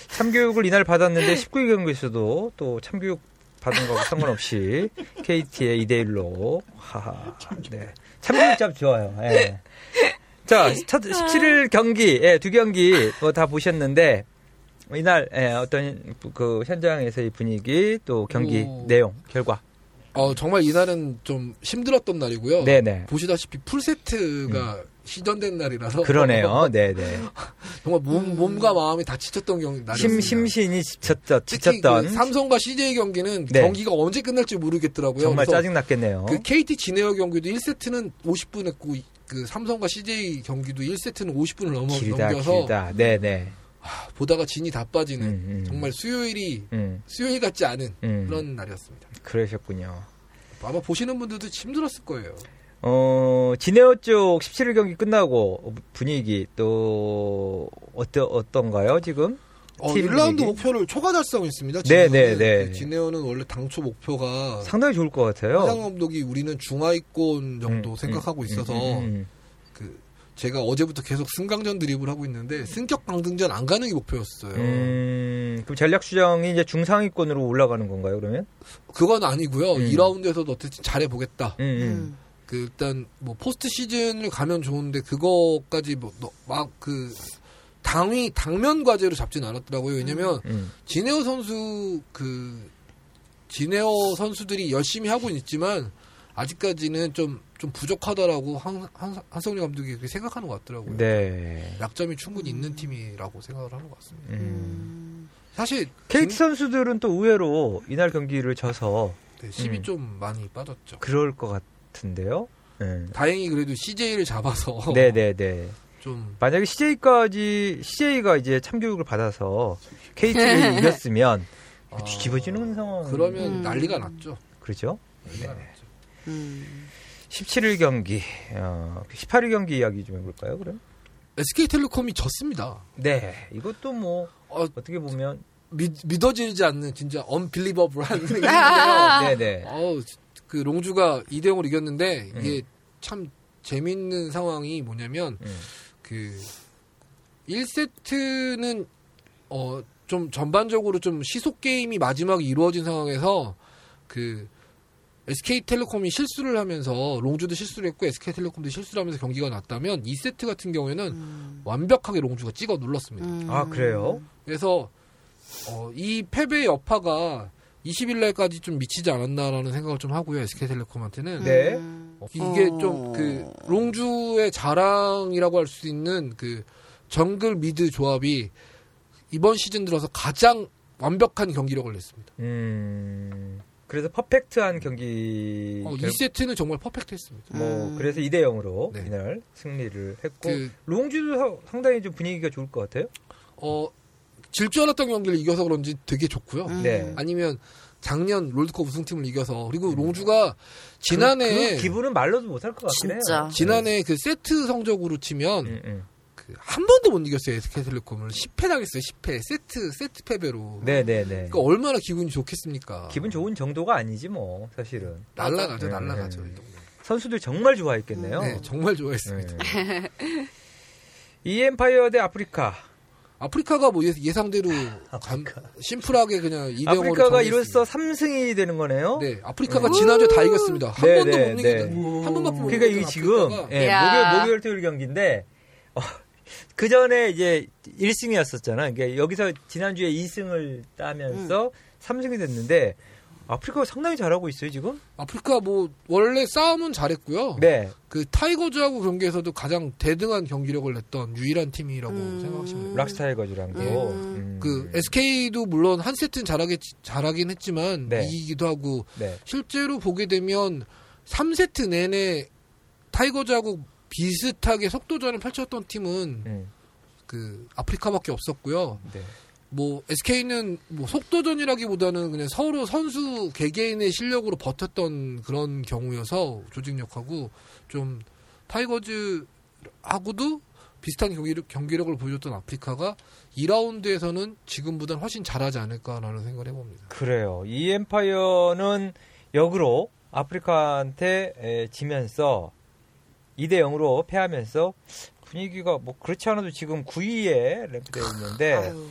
참교육을 이날 받았는데 19일 경기에서도 또 참교육 받은 거하고 상관없이 KT의 2대1로 하하. 네. 참교육 참 좋아요. 예. 자, 첫 17일 경기, 예, 두 경기 뭐 다 보셨는데 이날 예, 어떤 그 현장에서의 분위기 또 경기 오. 내용 결과. 어, 정말 이날은 좀 힘들었던 날이고요. 네네. 보시다시피 풀 세트가 시전된 날이라서 그러네요. 네네. 정말 몸, 몸과 마음이 다 지쳤던 경 심, 날이었습니다. 심신이 지쳤던, 지쳤던 그 삼성과 CJ 경기는 네. 경기가 언제 끝날지 모르겠더라고요. 정말 짜증 났겠네요. 그 KT 진에어 경기도 1세트는 50분 했고 그 삼성과 CJ 경기도 1세트는 50분을 넘어 길다, 넘겨서 길다. 네네. 아, 보다가 진이 다 빠지는 음, 음. 정말 수요일이 음, 수요일 같지 않은 음. 그런 날이었습니다. 그러셨군요. 아마 보시는 분들도 힘들었을 거예요. 어, 지네어 쪽 17일 경기 끝나고 분위기 또 어떠, 어떤가요, 지금? 어, 팀 1라운드 분위기? 목표를 초과 달성했습니다. 네, 지네어는. 네, 네. 그 지네어는 원래 당초 목표가 상당히 좋을 것 같아요. 화장 감독이 우리는 중하위권 정도 음, 생각하고 음, 있어서 음, 음, 그 제가 어제부터 계속 승강전 드립을 하고 있는데 승격 강등전 안 가는 게 목표였어요. 음, 그럼 전략 수정이 이제 중상위권으로 올라가는 건가요, 그러면? 그건 아니고요. 음. 2라운드에서도 어쨌든 잘해 보겠다. 음, 음. 음. 그 일단 뭐 포스트 시즌을 가면 좋은데 그거까지 뭐막그 당위 당면 과제로 잡진 않았더라고요. 왜냐면 음. 진에어 선수 그 진에어 선수들이 열심히 하고 있지만 아직까지는 좀, 좀 부족하다라고 한, 한, 한성리 감독이 그렇게 생각하는 것 같더라고요. 네. 약점이 충분히 있는 팀이라고 생각을 하는 것 같습니다. 음. 사실 KT 진- 선수들은 또 의외로 이날 경기를 져서 네, 힘이 음. 좀 많이 빠졌죠. 그럴 것 같 은데요. 네. 다행히 그래도 CJ를 잡아서 네네네. 좀 만약에 CJ까지 CJ가 이제 참교육을 받아서 KT를 이겼으면 아, 뒤집어지는 상황. 그러면 음. 난리가 났죠. 그렇죠. 난리가 났죠. 음. 17일 경기, 어, 18일 경기 이야기 좀 해볼까요? 그럼? SK텔레콤이 졌습니다. 네, 이것도 뭐 어, 어떻게 보면 믿, 믿어지지 않는 진짜 언빌리버블한 얘기인데요. 네네. 어우, 그 롱주가 2대 0으로 이겼는데 음. 이게 참 재밌는 상황이 뭐냐면 음. 그 1세트는 어 좀 전반적으로 좀 시속 게임이 마지막에 이루어진 상황에서 그 SK텔레콤이 실수를 하면서 롱주도 실수를 했고 SK텔레콤도 실수를 하면서 경기가 났다면 2세트 같은 경우에는 음. 완벽하게 롱주가 찍어 눌렀습니다. 음. 아 그래요? 그래서 어, 이 패배의 여파가 20일 날까지 좀 미치지 않았나라는 생각을 좀 하고요. SK텔레콤한테는 네. 음. 어, 이게 어. 좀그 롱주의 자랑이라고 할 수 있는 그 정글 미드 조합이 이번 시즌 들어서 가장 완벽한 경기력을 냈습니다. 음. 그래서 퍼펙트한 경기. 어, 결- 2세트는 정말 퍼펙트했습니다. 뭐 음. 그래서 2대 0으로 네. 이날 승리를 했고 그 롱주도 사- 상당히 좀 분위기가 좋을 것 같아요. 어, 질 줄 알았던 경기를 이겨서 그런지 되게 좋고요. 음. 네. 아니면 작년 롤드컵 우승팀을 이겨서 그리고 롱주가 지난해 그, 그 기분은 말로도 못할 것 같긴 해요. 진짜. 지난해 그 세트 성적으로 치면 음, 음. 그한 번도 못 이겼어요 SK텔레콤을 10패 당했어요 10패 세트 세트 패배로 네네네. 그러니까 얼마나 기분이 좋겠습니까 기분 좋은 정도가 아니지 뭐 사실은 날라가죠 네, 날라가죠 네. 이 동네. 선수들 정말 좋아했겠네요. 네 정말 좋아했습니다 네. 이엠파이어 대 아프리카. 아프리카가 뭐 예- 예상대로 감- 심플하게 그냥 2대 0으로 아프리카가 이로써 3승이 되는 거네요. 네 아프리카가 지난주에 다 이겼습니다 한 네, 번도 네, 못 네. 이겼다 한 번밖에 못 그러니까 이게 지금 예, 야. 목요일, 목요일 토요일 경기인데 어, 그 전에 이제 1승이었었잖아. 그러니까 여기서 지난주에 2승을 따면서 3승이 됐는데 아프리카가 상당히 잘하고 있어요 지금. 아프리카 뭐 원래 싸움은 잘했고요 네. 그 타이거즈하고 경기에서도 가장 대등한 경기력을 냈던 유일한 팀이라고 음. 생각하시면 돼요 락스타이거즈랑도 네. 음. 그 SK도 물론 한 세트는 잘하겠, 잘하긴 했지만 네. 이기기도 하고 네. 실제로 보게 되면 3세트 내내 타이거즈하고 비슷하게 속도전을 펼쳤던 팀은 음. 그 아프리카밖에 없었고요. 네. 뭐 SK는 뭐 속도전이라기보다는 그냥 서로 선수 개개인의 실력으로 버텼던 그런 경우여서 조직력하고 좀 타이거즈하고도 비슷한 경기력, 경기력을 보여줬던 아프리카가 2라운드에서는 지금보다는 훨씬 잘하지 않을까라는 생각을 해봅니다. 그래요. 이 엠파이어는 역으로 아프리카한테 에, 지면서 2대 0으로 패하면서 분위기가 뭐 그렇지 않아도 지금 9위에 랭크되어 있는데 아유,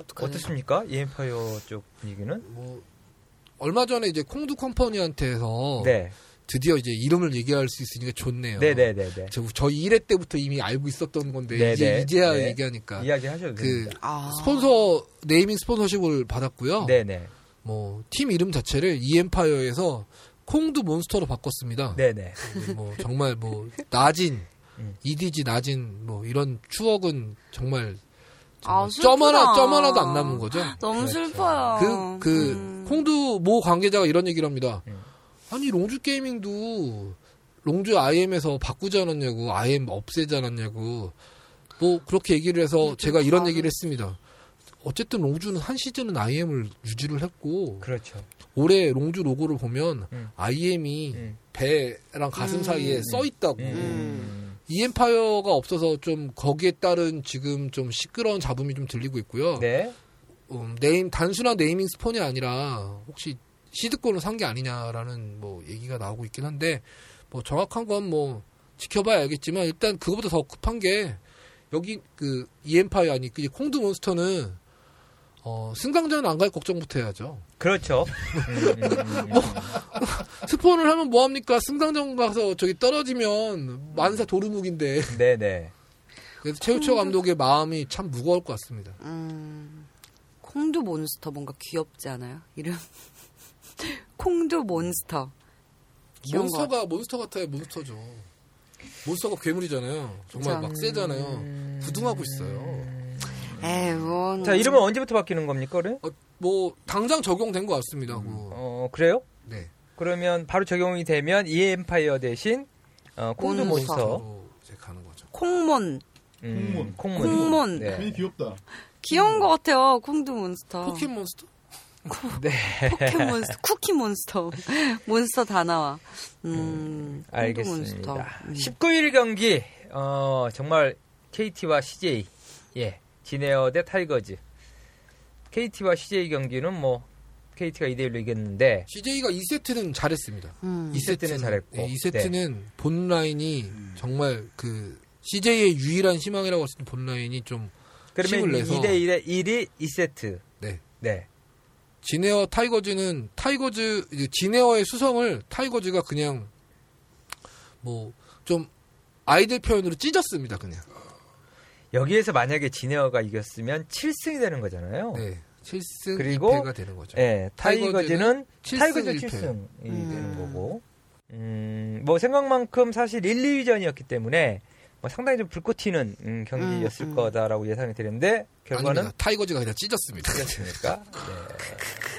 어떡하냐. 어떻습니까? 이 엠파이어 쪽 분위기는? 뭐 얼마 전에 이제 콩두 컴퍼니한테서 네. 드디어 이제 이름을 얘기할 수 있으니까 좋네요. 네, 네, 네, 네. 저, 저희 1회 때부터 이미 알고 있었던 건데 네, 이제 네. 이제야 네. 얘기하니까 이야기 하셔도 그 됩니다. 아. 스폰서 네이밍 스폰서십을 받았고요. 네, 네. 뭐 팀 이름 자체를 이엠파이어에서 콩두 몬스터로 바꿨습니다. 네, 네. 이제 뭐 정말 뭐 나진, 음. EDG 나진 뭐 이런 추억은 정말 아, 점 하나. 점 하나도 안 남은 거죠. 너무 그렇죠. 슬퍼요. 그, 그, 음. 콩두 모 관계자가 이런 얘기를 합니다. 음. 아니, 롱주 게이밍도 롱주 IM에서 바꾸지 않았냐고, IM 없애지 않았냐고, 뭐, 그렇게 얘기를 해서 제가 이런 얘기를 했습니다. 어쨌든 롱주는 한 시즌은 IM을 유지를 했고, 그렇죠. 올해 롱주 로고를 보면 음. IM이 음. 배랑 가슴 음. 사이에 써 있다고. 음. 이엠파이어가 없어서 좀 거기에 따른 지금 좀 시끄러운 잡음이 좀 들리고 있고요. 네. 음, 네임 단순한 네이밍 스폰이 아니라 혹시 시드권을 산 게 아니냐라는 뭐 얘기가 나오고 있긴 한데 뭐 정확한 건 뭐 지켜봐야 알겠지만 일단 그거보다 더 급한 게 여기 그 이엠파이어 아니 그 콩두 몬스터는 어 승강전 안갈 걱정부터 해야죠. 그렇죠. 음, 음, 음, 음. 스폰을 하면 뭐 합니까? 승강전 가서 저기 떨어지면 만사 도루묵인데. 네, 네. 그래서 최우철 감독의 마음이 참 무거울 것 같습니다. 음, 콩두 몬스터 뭔가 귀엽지 않아요? 이름? 콩두 몬스터. monster가 monster 같아요. monster죠. monster가 괴물이잖아요. 정말 그쵸. 막 세잖아요. 부둥하고 있어요. 에이, 뭐. 자, 이름은 언제부터 바뀌는 겁니까, 그래? 어, 뭐 당장 적용된 것 같습니다. 그, 어, 그래요? 네. 그러면 바로 적용이 되면 이엠파이어 대신 어, 콩두 몬스터. 몬스터. 몬스터로 이제 가는 거죠. 콩몬. 음, 콩몬. 콩몬. 네. 괜히 귀엽다. 귀여운 것 같아요. 콩두 몬스터. 포켓 몬스터? 포켓 몬스터. 쿠키 몬스터. 몬스터 다 나와. 음. 콩두 알겠습니다. 몬스터. 음. 19일 경기 어, 정말 KT와 CJ 예 진에어 대 타이거즈 KT와 CJ 경기는 뭐 KT가 2대 1로 이겼는데 CJ가 2세트는 잘했습니다. 음. 2세트는 잘했고 네, 2세트는 본 라인이 정말 그 CJ의 유일한 희망이라고 할 수 있는 본 라인이 좀 그러면 힘을 내서 2대 1에 1이 2세트 네. 네. 진에어 타이거즈는 타이거즈 이제 진에어의 수성을 타이거즈가 그냥 뭐 좀 아이들 표현으로 찢었습니다 그냥. 여기에서 만약에 진에어가 이겼으면 7승이 되는 거잖아요. 네. 7승 그리고 2패가 되는 거죠. 예, 타이거즈는 타이거즈 일패. 7승이 음. 되는 거고. 음, 뭐 생각만큼 사실 1, 2위전이었기 때문에 뭐 상당히 좀 불꽃 튀는 음, 경기였을 음, 음. 거다라고 예상이 되는데 결과는 아닙니다. 타이거즈가 그냥 찢었습니다. 틀렸습니까? 네.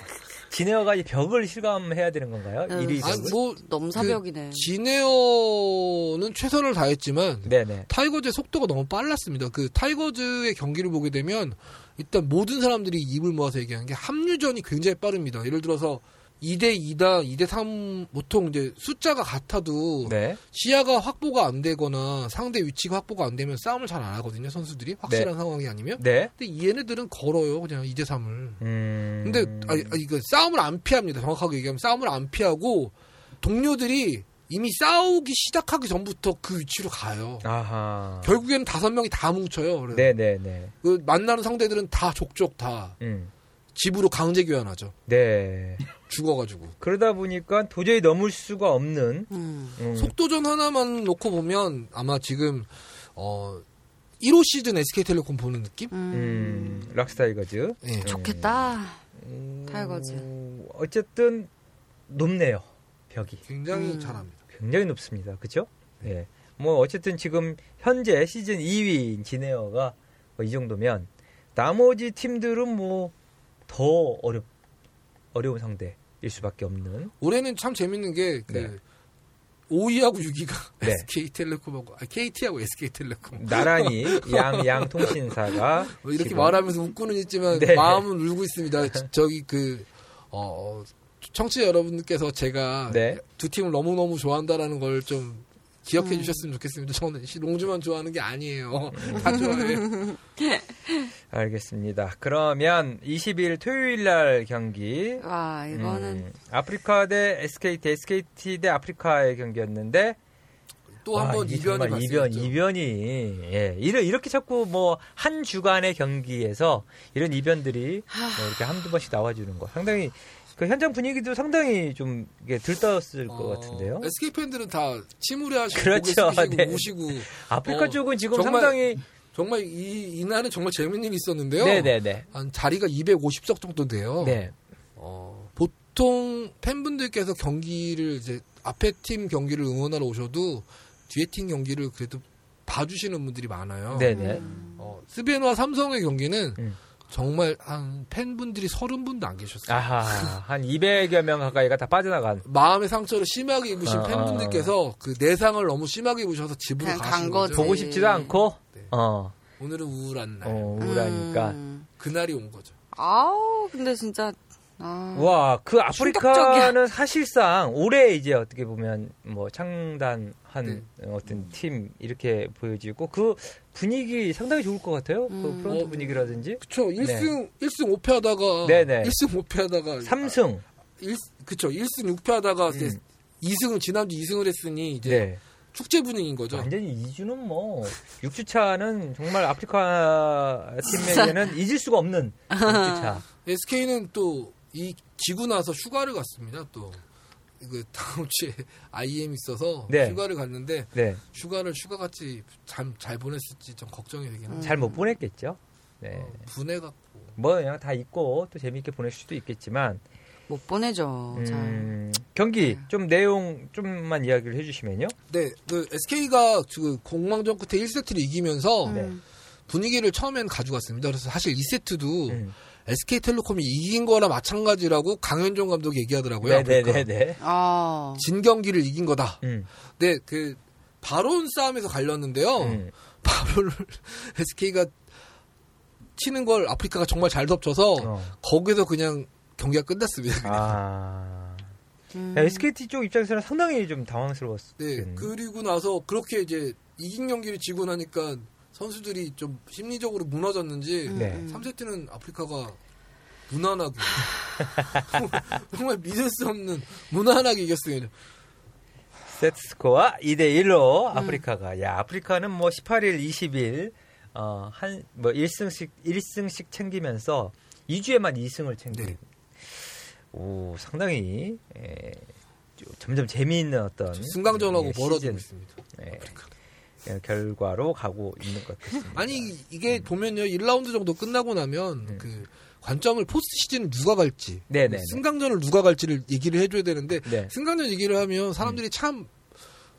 진에어가 이 벽을 실감해야 되는 건가요? 음. 1위 아니 벽을? 뭐 넘사벽이네. 지네어는 최선을 다했지만 네네. 타이거즈의 속도가 너무 빨랐습니다. 그 타이거즈의 경기를 보게 되면 일단 모든 사람들이 입을 모아서 얘기하는 게 합류전이 굉장히 빠릅니다. 예를 들어서 2대 2다, 2대 3 보통 이제 숫자가 같아도 네. 시야가 확보가 안 되거나 상대 위치가 확보가 안 되면 싸움을 잘 안 하거든요. 선수들이 확실한 상황이 아니면. 네. 근데 얘네들은 걸어요. 그냥 2대 3을. 음. 근데 아니, 아니, 그 싸움을 안 피합니다. 정확하게 얘기하면 싸움을 안 피하고 동료들이 이미 싸우기 시작하기 전부터 그 위치로 가요. 아하. 결국에는 다섯 명이 다 뭉쳐요. 네네네. 그 만나는 상대들은 다 족족 다 음. 집으로 강제 교환하죠. 네. 죽어가지고 그러다 보니까 도저히 넘을 수가 없는 음. 음, 속도전 하나만 놓고 보면 아마 지금 어 15 시즌 SK텔레콤 보는 느낌? 음. 음, 락스타이거즈. 예. 좋겠다. 음, 타이거즈. 어쨌든 높네요. 벽이 굉장히 음. 잘합니다. 굉장히 높습니다. 그죠? 예. 뭐 어쨌든 지금 현재 시즌 2위인 진에어가 뭐 이 정도면 나머지 팀들은 뭐 더 어렵 어려운 상대 일 수밖에 없는. 올해는 참 재밌는 게그 네. 5위하고 6위가 네. SK텔레콤하고 아, KT하고 SK텔레콤 나란히 양 양 통신사가 뭐 이렇게 지금- 말하면서 웃고는 있지만 네. 마음은 울고 있습니다. 저- 저기 그 어, 청취자 여러분들께서 제가 네. 두 팀을 너무 너무 좋아한다라는 걸 좀 기억해 음. 주셨으면 좋겠습니다. 저는 시- 롱주만 좋아하는 게 아니에요. 다 좋아해요. 알겠습니다. 그러면 20일 토요일 날 경기 와, 이거는 음, 아프리카 대 SKT, SKT 대 아프리카의 경기였는데 또 아, 한번 이게 이변이 정말 이변 발생했죠. 이변이 예 이렇게 이렇게 자꾸 뭐 한 주간의 경기에서 이런 이변들이 뭐 이렇게 한두 번씩 나와 주는 거 상당히 그 현장 분위기도 상당히 좀 이게 들떠왔을 것 같은데요. SK 팬들은 다 침울해하시고 그렇죠. 네. 우시고 아프리카 어, 쪽은 지금 정말 상당히 정말 이 이날은 정말 재밌는 일이 있었는데요. 네네네 한 자리가 250석 정도 돼요. 네 어, 보통 팬분들께서 경기를 이제 앞에 팀 경기를 응원하러 오셔도 뒤에 팀 경기를 그래도 봐주시는 분들이 많아요. 네네 어, 스베누와 삼성의 경기는 음. 정말 한 팬분들이 서른 분도 안 계셨어요. 아하 한 200여 명 가까이가 다 빠져나간 마음의 상처를 심하게 입으신 아, 팬분들께서 그 내상을 너무 심하게 입으셔서 집으로 가신 간 거죠. 거지. 보고 싶지도 않고 네. 어, 오늘은 우울한 날. 어 우울하니까 음. 그날이 온 거죠. 아우, 근데 진짜 아. 와, 그 아프리카는 충격적이야. 사실상 올해 이제 어떻게 보면 뭐 창단한 네. 어떤 팀 이렇게 보여지고 그 분위기 상당히 좋을 것 같아요. 그 음. 프런트 어, 분위기라든지 그쵸. 1승, 일 1승 5패 하다가. 네네. 1승 5패 하다가. 삼승 일, 그쵸. 1승 6패 하다가 이제 음. 2승을, 지난주 2승을 했으니 이제 네. 축제 분위기인 거죠. 완전히 2주는 뭐 6주 차는 정말 아프리카 팀에게는 잊을 수가 없는 6주 차. SK는 또 이 지고 나서 휴가를 갔습니다. 또. 그 다음 주에 IM 있어서 네. 휴가를 갔는데 네. 휴가를 휴가 같이 잘, 잘 보냈을지 좀 걱정이 되긴 합니다. 잘 못 보냈겠죠. 네. 어, 분해 갖고 뭐 그냥 다 있고 또 재미있게 보낼 수도 있겠지만 못 보내죠. 자. 음, 경기 좀 내용 좀만 이야기를 해주시면요. 네, 그 SK가 그 공망전 끝에 1세트를 이기면서 음. 네. 분위기를 처음엔 가져갔습니다. 그래서 사실 2세트도 음. SK텔레콤이 이긴 거나 마찬가지라고 강현종 감독이 얘기하더라고요. 아프리카. 네네네네. 아. 진 경기를 이긴 거다. 음, 네, 그 바론 싸움에서 갈렸는데요. 음. 바론을 SK가 치는 걸 아프리카가 정말 잘 덮쳐서 어. 거기서 그냥 경기가 끝났습니다. 그냥. 아. 음. SKT 쪽 입장에서는 상당히 좀 당황스러웠어요. 네, 그리고 나서 그렇게 이제 이긴 경기를 지고 나니까 선수들이 좀 심리적으로 무너졌는지 음, 네. 음. 3세트는 아프리카가 무난하게 정말 믿을 수 없는 무난하게 이겼어요. 세트 스코어 2대 1로 음. 아프리카가. 야, 아프리카는 뭐 18일, 20일 어, 한 뭐 1승씩 1승씩 챙기면서 2주에만 2승을 챙기고. 네. 오, 상당히 에, 좀- 점점 재미있는 어떤 승강전하고 예, 벌어지고 시즌, 있습니다. 예, 예, 결과로 가고 있는 것 같습니다. 아니 이게 보면요 1라운드 정도 끝나고 나면 음. 그 관점을 포스트 시즌 누가 갈지 네네. 승강전을 누가 갈지를 얘기를 해줘야 되는데 네. 승강전 얘기를 하면 사람들이 참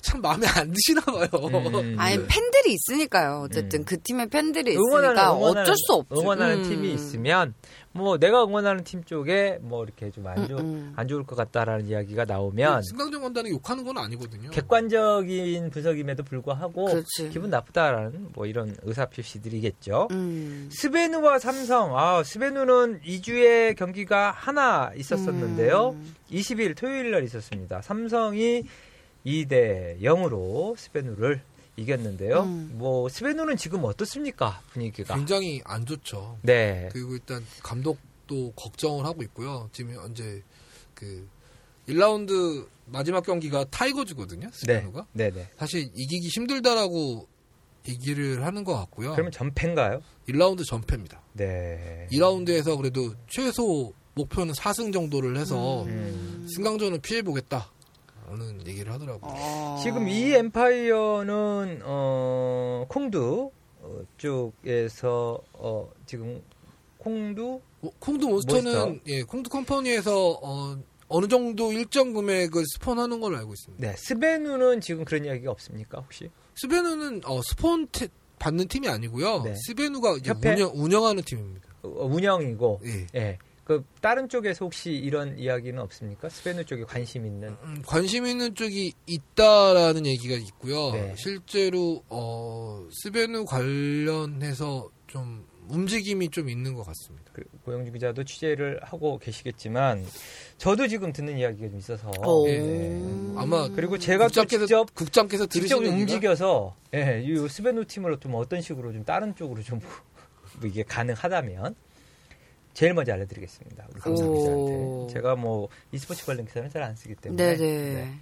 참 마음에 안 드시나 봐요. 음. 아니 팬들이 있으니까요. 어쨌든 음. 그 팀에 팬들이 응원하는, 있으니까 응원하는, 어쩔 수 없죠. 응원하는 음. 팀이 있으면 뭐 내가 응원하는 팀 쪽에 뭐 이렇게 좀안 좋, 음, 음. 안 좋을 것 같다라는 이야기가 나오면 승강전 간다는 게 욕하는 건 아니거든요. 객관적인 분석임에도 불구하고 그렇지. 기분 나쁘다라는 뭐 이런 의사 표시들이겠죠. 음. 스베누와 삼성, 아 스베누는 2주에 경기가 하나 있었었는데요. 음. 20일 토요일 날 있었습니다. 삼성이 2대 0으로 스베누를 이겼는데요. 음. 뭐 스베누는 지금 어떻습니까 분위기가? 굉장히 안 좋죠. 네. 그리고 일단 감독도 걱정을 하고 있고요. 지금 현재 그 1라운드 마지막 경기가 타이거즈거든요. 네. 스페누가 네, 네. 사실 이기기 힘들다라고 얘기를 하는 것 같고요. 그러면 전패인가요? 1라운드 전패입니다. 네. 2라운드에서 그래도 최소 목표는 4승 정도를 해서 음. 승강전은 피해 보겠다. 라는 얘기를 하더라고요. 어. 지금 이 엠파이어는 어 콩두 어, 쪽에서 어 지금 콩두 어, 콩두 몬스터는 몬스터. 예, 콩두 컴퍼니에서 어, 어느 정도 일정 금액을 스폰하는 걸로 알고 있습니다. 네 스베누는 지금 그런 이야기가 없습니까 혹시? 스베누는 어, 스폰 테- 받는 팀이 아니고요. 네. 스베누가? 운영, 운영하는 팀입니다. 어, 운영이고 예. 예. 그 다른 쪽에서 혹시 이런 이야기는 없습니까? 스베누 쪽에 관심 있는 음, 관심 있는 쪽이 있다라는 얘기가 있고요. 네. 실제로 어, 스베누 관련해서 좀 움직임이 좀 있는 것 같습니다. 그 고용준 기자도 취재를 하고 계시겠지만 저도 지금 듣는 이야기가 좀 있어서 오. 예. 음. 아마 그리고 제가 또 국장께서 직접 국장께서 직접 움직여서 예, 이 스베누 팀을 좀 어떤 식으로 좀 다른 쪽으로 좀 뭐 이게 가능하다면 제일 먼저 알려드리겠습니다. 우리 오. 기자한테 제가 뭐 e스포츠 관련 기사는 잘 안 쓰기 때문에 네네. 네.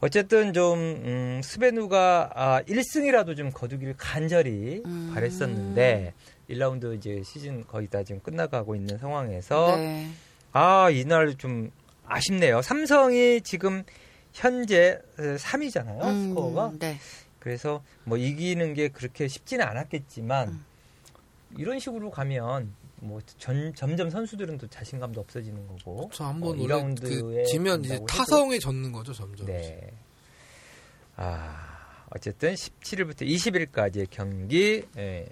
어쨌든 좀 음, 스베누가 아, 1승이라도 좀 거두기를 간절히 음. 바랬었는데 1라운드 이제 시즌 거의 다 지금 끝나가고 있는 상황에서 네. 아 이날 좀 아쉽네요. 삼성이 지금 현재 3위잖아요 음, 스코어가. 네. 그래서 뭐 이기는 게 그렇게 쉽지는 않았겠지만 음. 이런 식으로 가면 뭐 전, 점점 선수들은 또 자신감도 없어지는 거고. 저 한번 어, 원래 2라운드에 그 지면 이제 타성에 젖는 거죠 점점. 네. 아 어쨌든 17일부터 20일까지의 경기 예,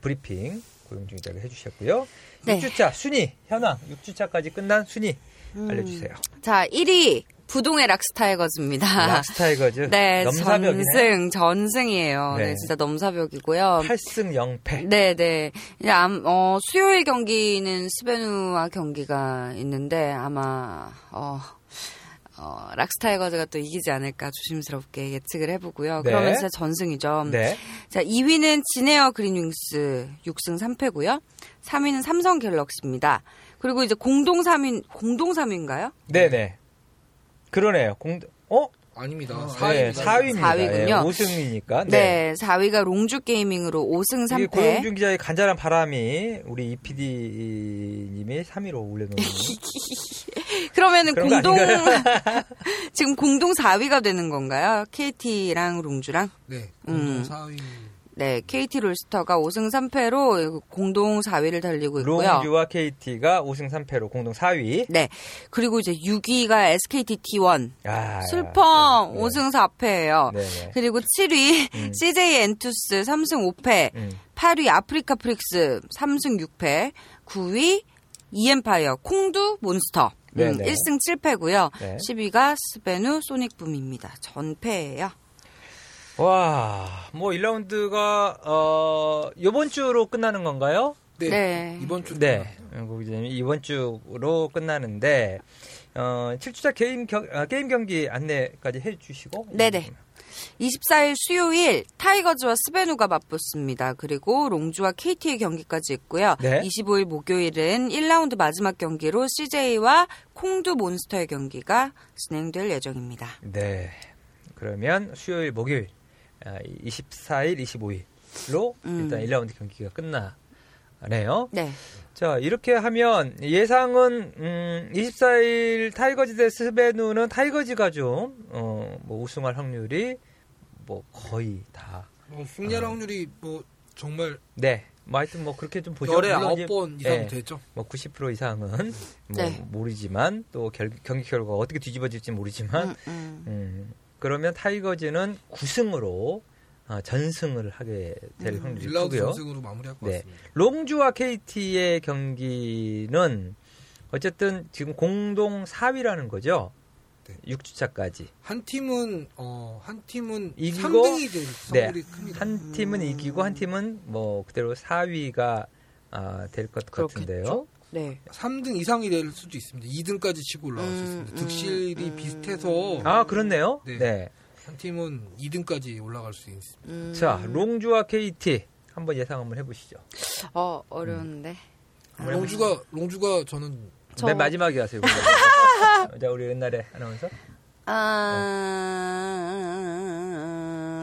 브리핑 고용준 기자가 해주셨고요. 네. 6주차 순위 현황 6주차까지 끝난 순위 음. 알려주세요. 자, 1위 부동의 락스타이거즈입니다. 락스타이거즈 네, 넘사벽이네. 전승, 전승이에요. 네. 네. 진짜 넘사벽이고요. 8승 0패. 네, 네. 이제 암, 어, 수요일 경기는 스베누와 경기가 있는데 아마 어, 어, 락스타이거즈가 또 이기지 않을까 조심스럽게 예측을 해보고요. 네. 그러면 진짜 전승이죠. 네. 자, 2위는 지네어 그린윙스 6승 3패고요. 3위는 삼성 갤럭시입니다. 그리고 이제 공동 3위, 공동 3위인가요? 네네. 그러네요. 공, 어? 아닙니다. 네, 4위입니다. 4위입니다. 사위군요. 5승이니까. 네. 4위가 롱주 게이밍으로 5승 이게 3패. 고용준 기자의 간절한 바람이 우리 이PD님이 3위로 올려놓은. 그러면은 공동? 지금 공동 4위가 되는 건가요? KT랑 롱주랑? 네, 음. 공동 4위. 네, KT 롤스터가 5승 3패로 공동 4위를 달리고 있고요. 롱주와 KT가 5승 3패로 공동 4위. 네. 그리고 이제 6위가 SKT T1. 아, 슬퍼. 네. 5승 4패예요. 네네. 그리고 7위 음. CJ 엔투스 3승 5패. 음. 8위 아프리카 프릭스 3승 6패. 9위 이엠파이어 콩두 몬스터. 음, 네네. 1승 7패고요. 네. 10위가 스베누 소닉붐입니다. 전패예요. 와, 뭐 1라운드가 어 이번 주로 끝나는 건가요? 네. 네. 이번 주 네. 이제 이번 주로 끝나는데 어 7주차 게임 경, 아, 게임 경기 안내까지 해 주시고 네 네. 24일 수요일 타이거즈와 스베누가 맞붙습니다. 그리고 롱주와 KT의 경기까지 있고요. 네. 25일 목요일은 1라운드 마지막 경기로 CJ와 콩두 몬스터의 경기가 진행될 예정입니다. 네. 그러면 수요일, 목요일, 아, 24일, 25일로 음. 일단 1라운드 경기가 끝나네요. 네. 자, 이렇게 하면 예상은 음, 24일 타이거즈 대 스베누는 타이거즈가 좀 어, 뭐 우승할 확률이 뭐 거의 다 뭐 승리할 아. 확률이 뭐 정말 네. 뭐 하여튼 뭐 그렇게 좀 보죠. 열에 아홉 번 이상 예. 되죠. 뭐 90% 이상은 뭐 네. 모르지만 또 결, 경기 결과가 어떻게 뒤집어질지 모르지만 음, 음. 음, 그러면 타이거즈는 9승으로 어, 전승을 하게 될 음, 확률이 1라운드 크고요. 전승으로 마무리할 것 네. 같습니다. 롱주와 KT의 경기는 어쨌든 지금 공동 4위라는 거죠. 네. 6주차까지. 한 팀은 어, 한 팀은 이기고, 3등이 될 네. 확률이 큽니다. 한 팀은 이기고 한 팀은 뭐 그대로 4위가 아, 될 것 같은데요. 네. 3등 이상이 될 수도 있습니다. 2등까지 치고 올라갈 수 음, 있습니다. 음, 득실이 음. 비슷해서 아, 그렇네요. 네. 네. 한 팀은 2등까지 올라갈 수 있습니다. 음. 자, 롱주와 KT 한번 예상 한번 해보시죠. 어, 어려운데. 한번 롱주가 롱주가 저는 저- 맨 마지막에 하세요. 자, 우리 옛날에 아나운서. 아,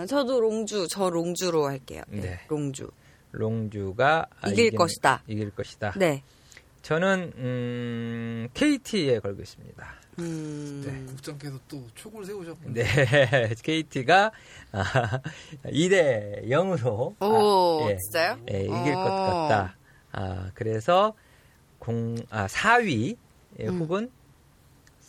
저도 롱주, 저 롱주로 할게요. 네. 네. 롱주. 롱주가 아, 이길 이기는- 것이다. 이길 것이다. 네. 저는 음, KT에 걸겠습니다. 음. 네, 국장께서 또 촉을 세우셨군요. 네, KT가 아, 2대 0으로 오, 예, 진짜요? 예, 이길 것 어. 같다. 아, 그래서 공, 아, 4위 예, 음. 혹은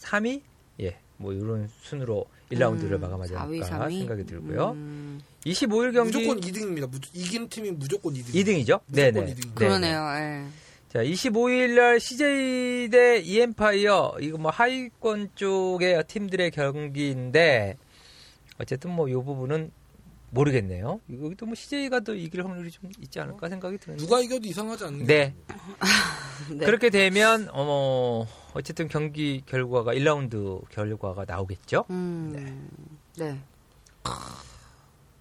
3위 예, 뭐 이런 순으로 1라운드를 음, 마감하지 4위, 않을까 3위? 생각이 들고요. 음, 25일 경기 무조건 2등입니다. 이긴 팀이 무조건 2등. 2등이죠? 무조건 네네. 2등. 그러네요. 예. 자, 25일 날 CJ 대 이엠파이어 이거 뭐 하위권 쪽의 팀들의 경기인데 어쨌든 뭐이 부분은 모르겠네요. 이것도 뭐 CJ가 더 이길 확률이 좀 있지 않을까 생각이 드는데. 누가 이겨도 이상하지 않는 네. 네. 그렇게 되면 어 어쨌든 경기 결과가 1라운드 결과가 나오겠죠. 음, 네.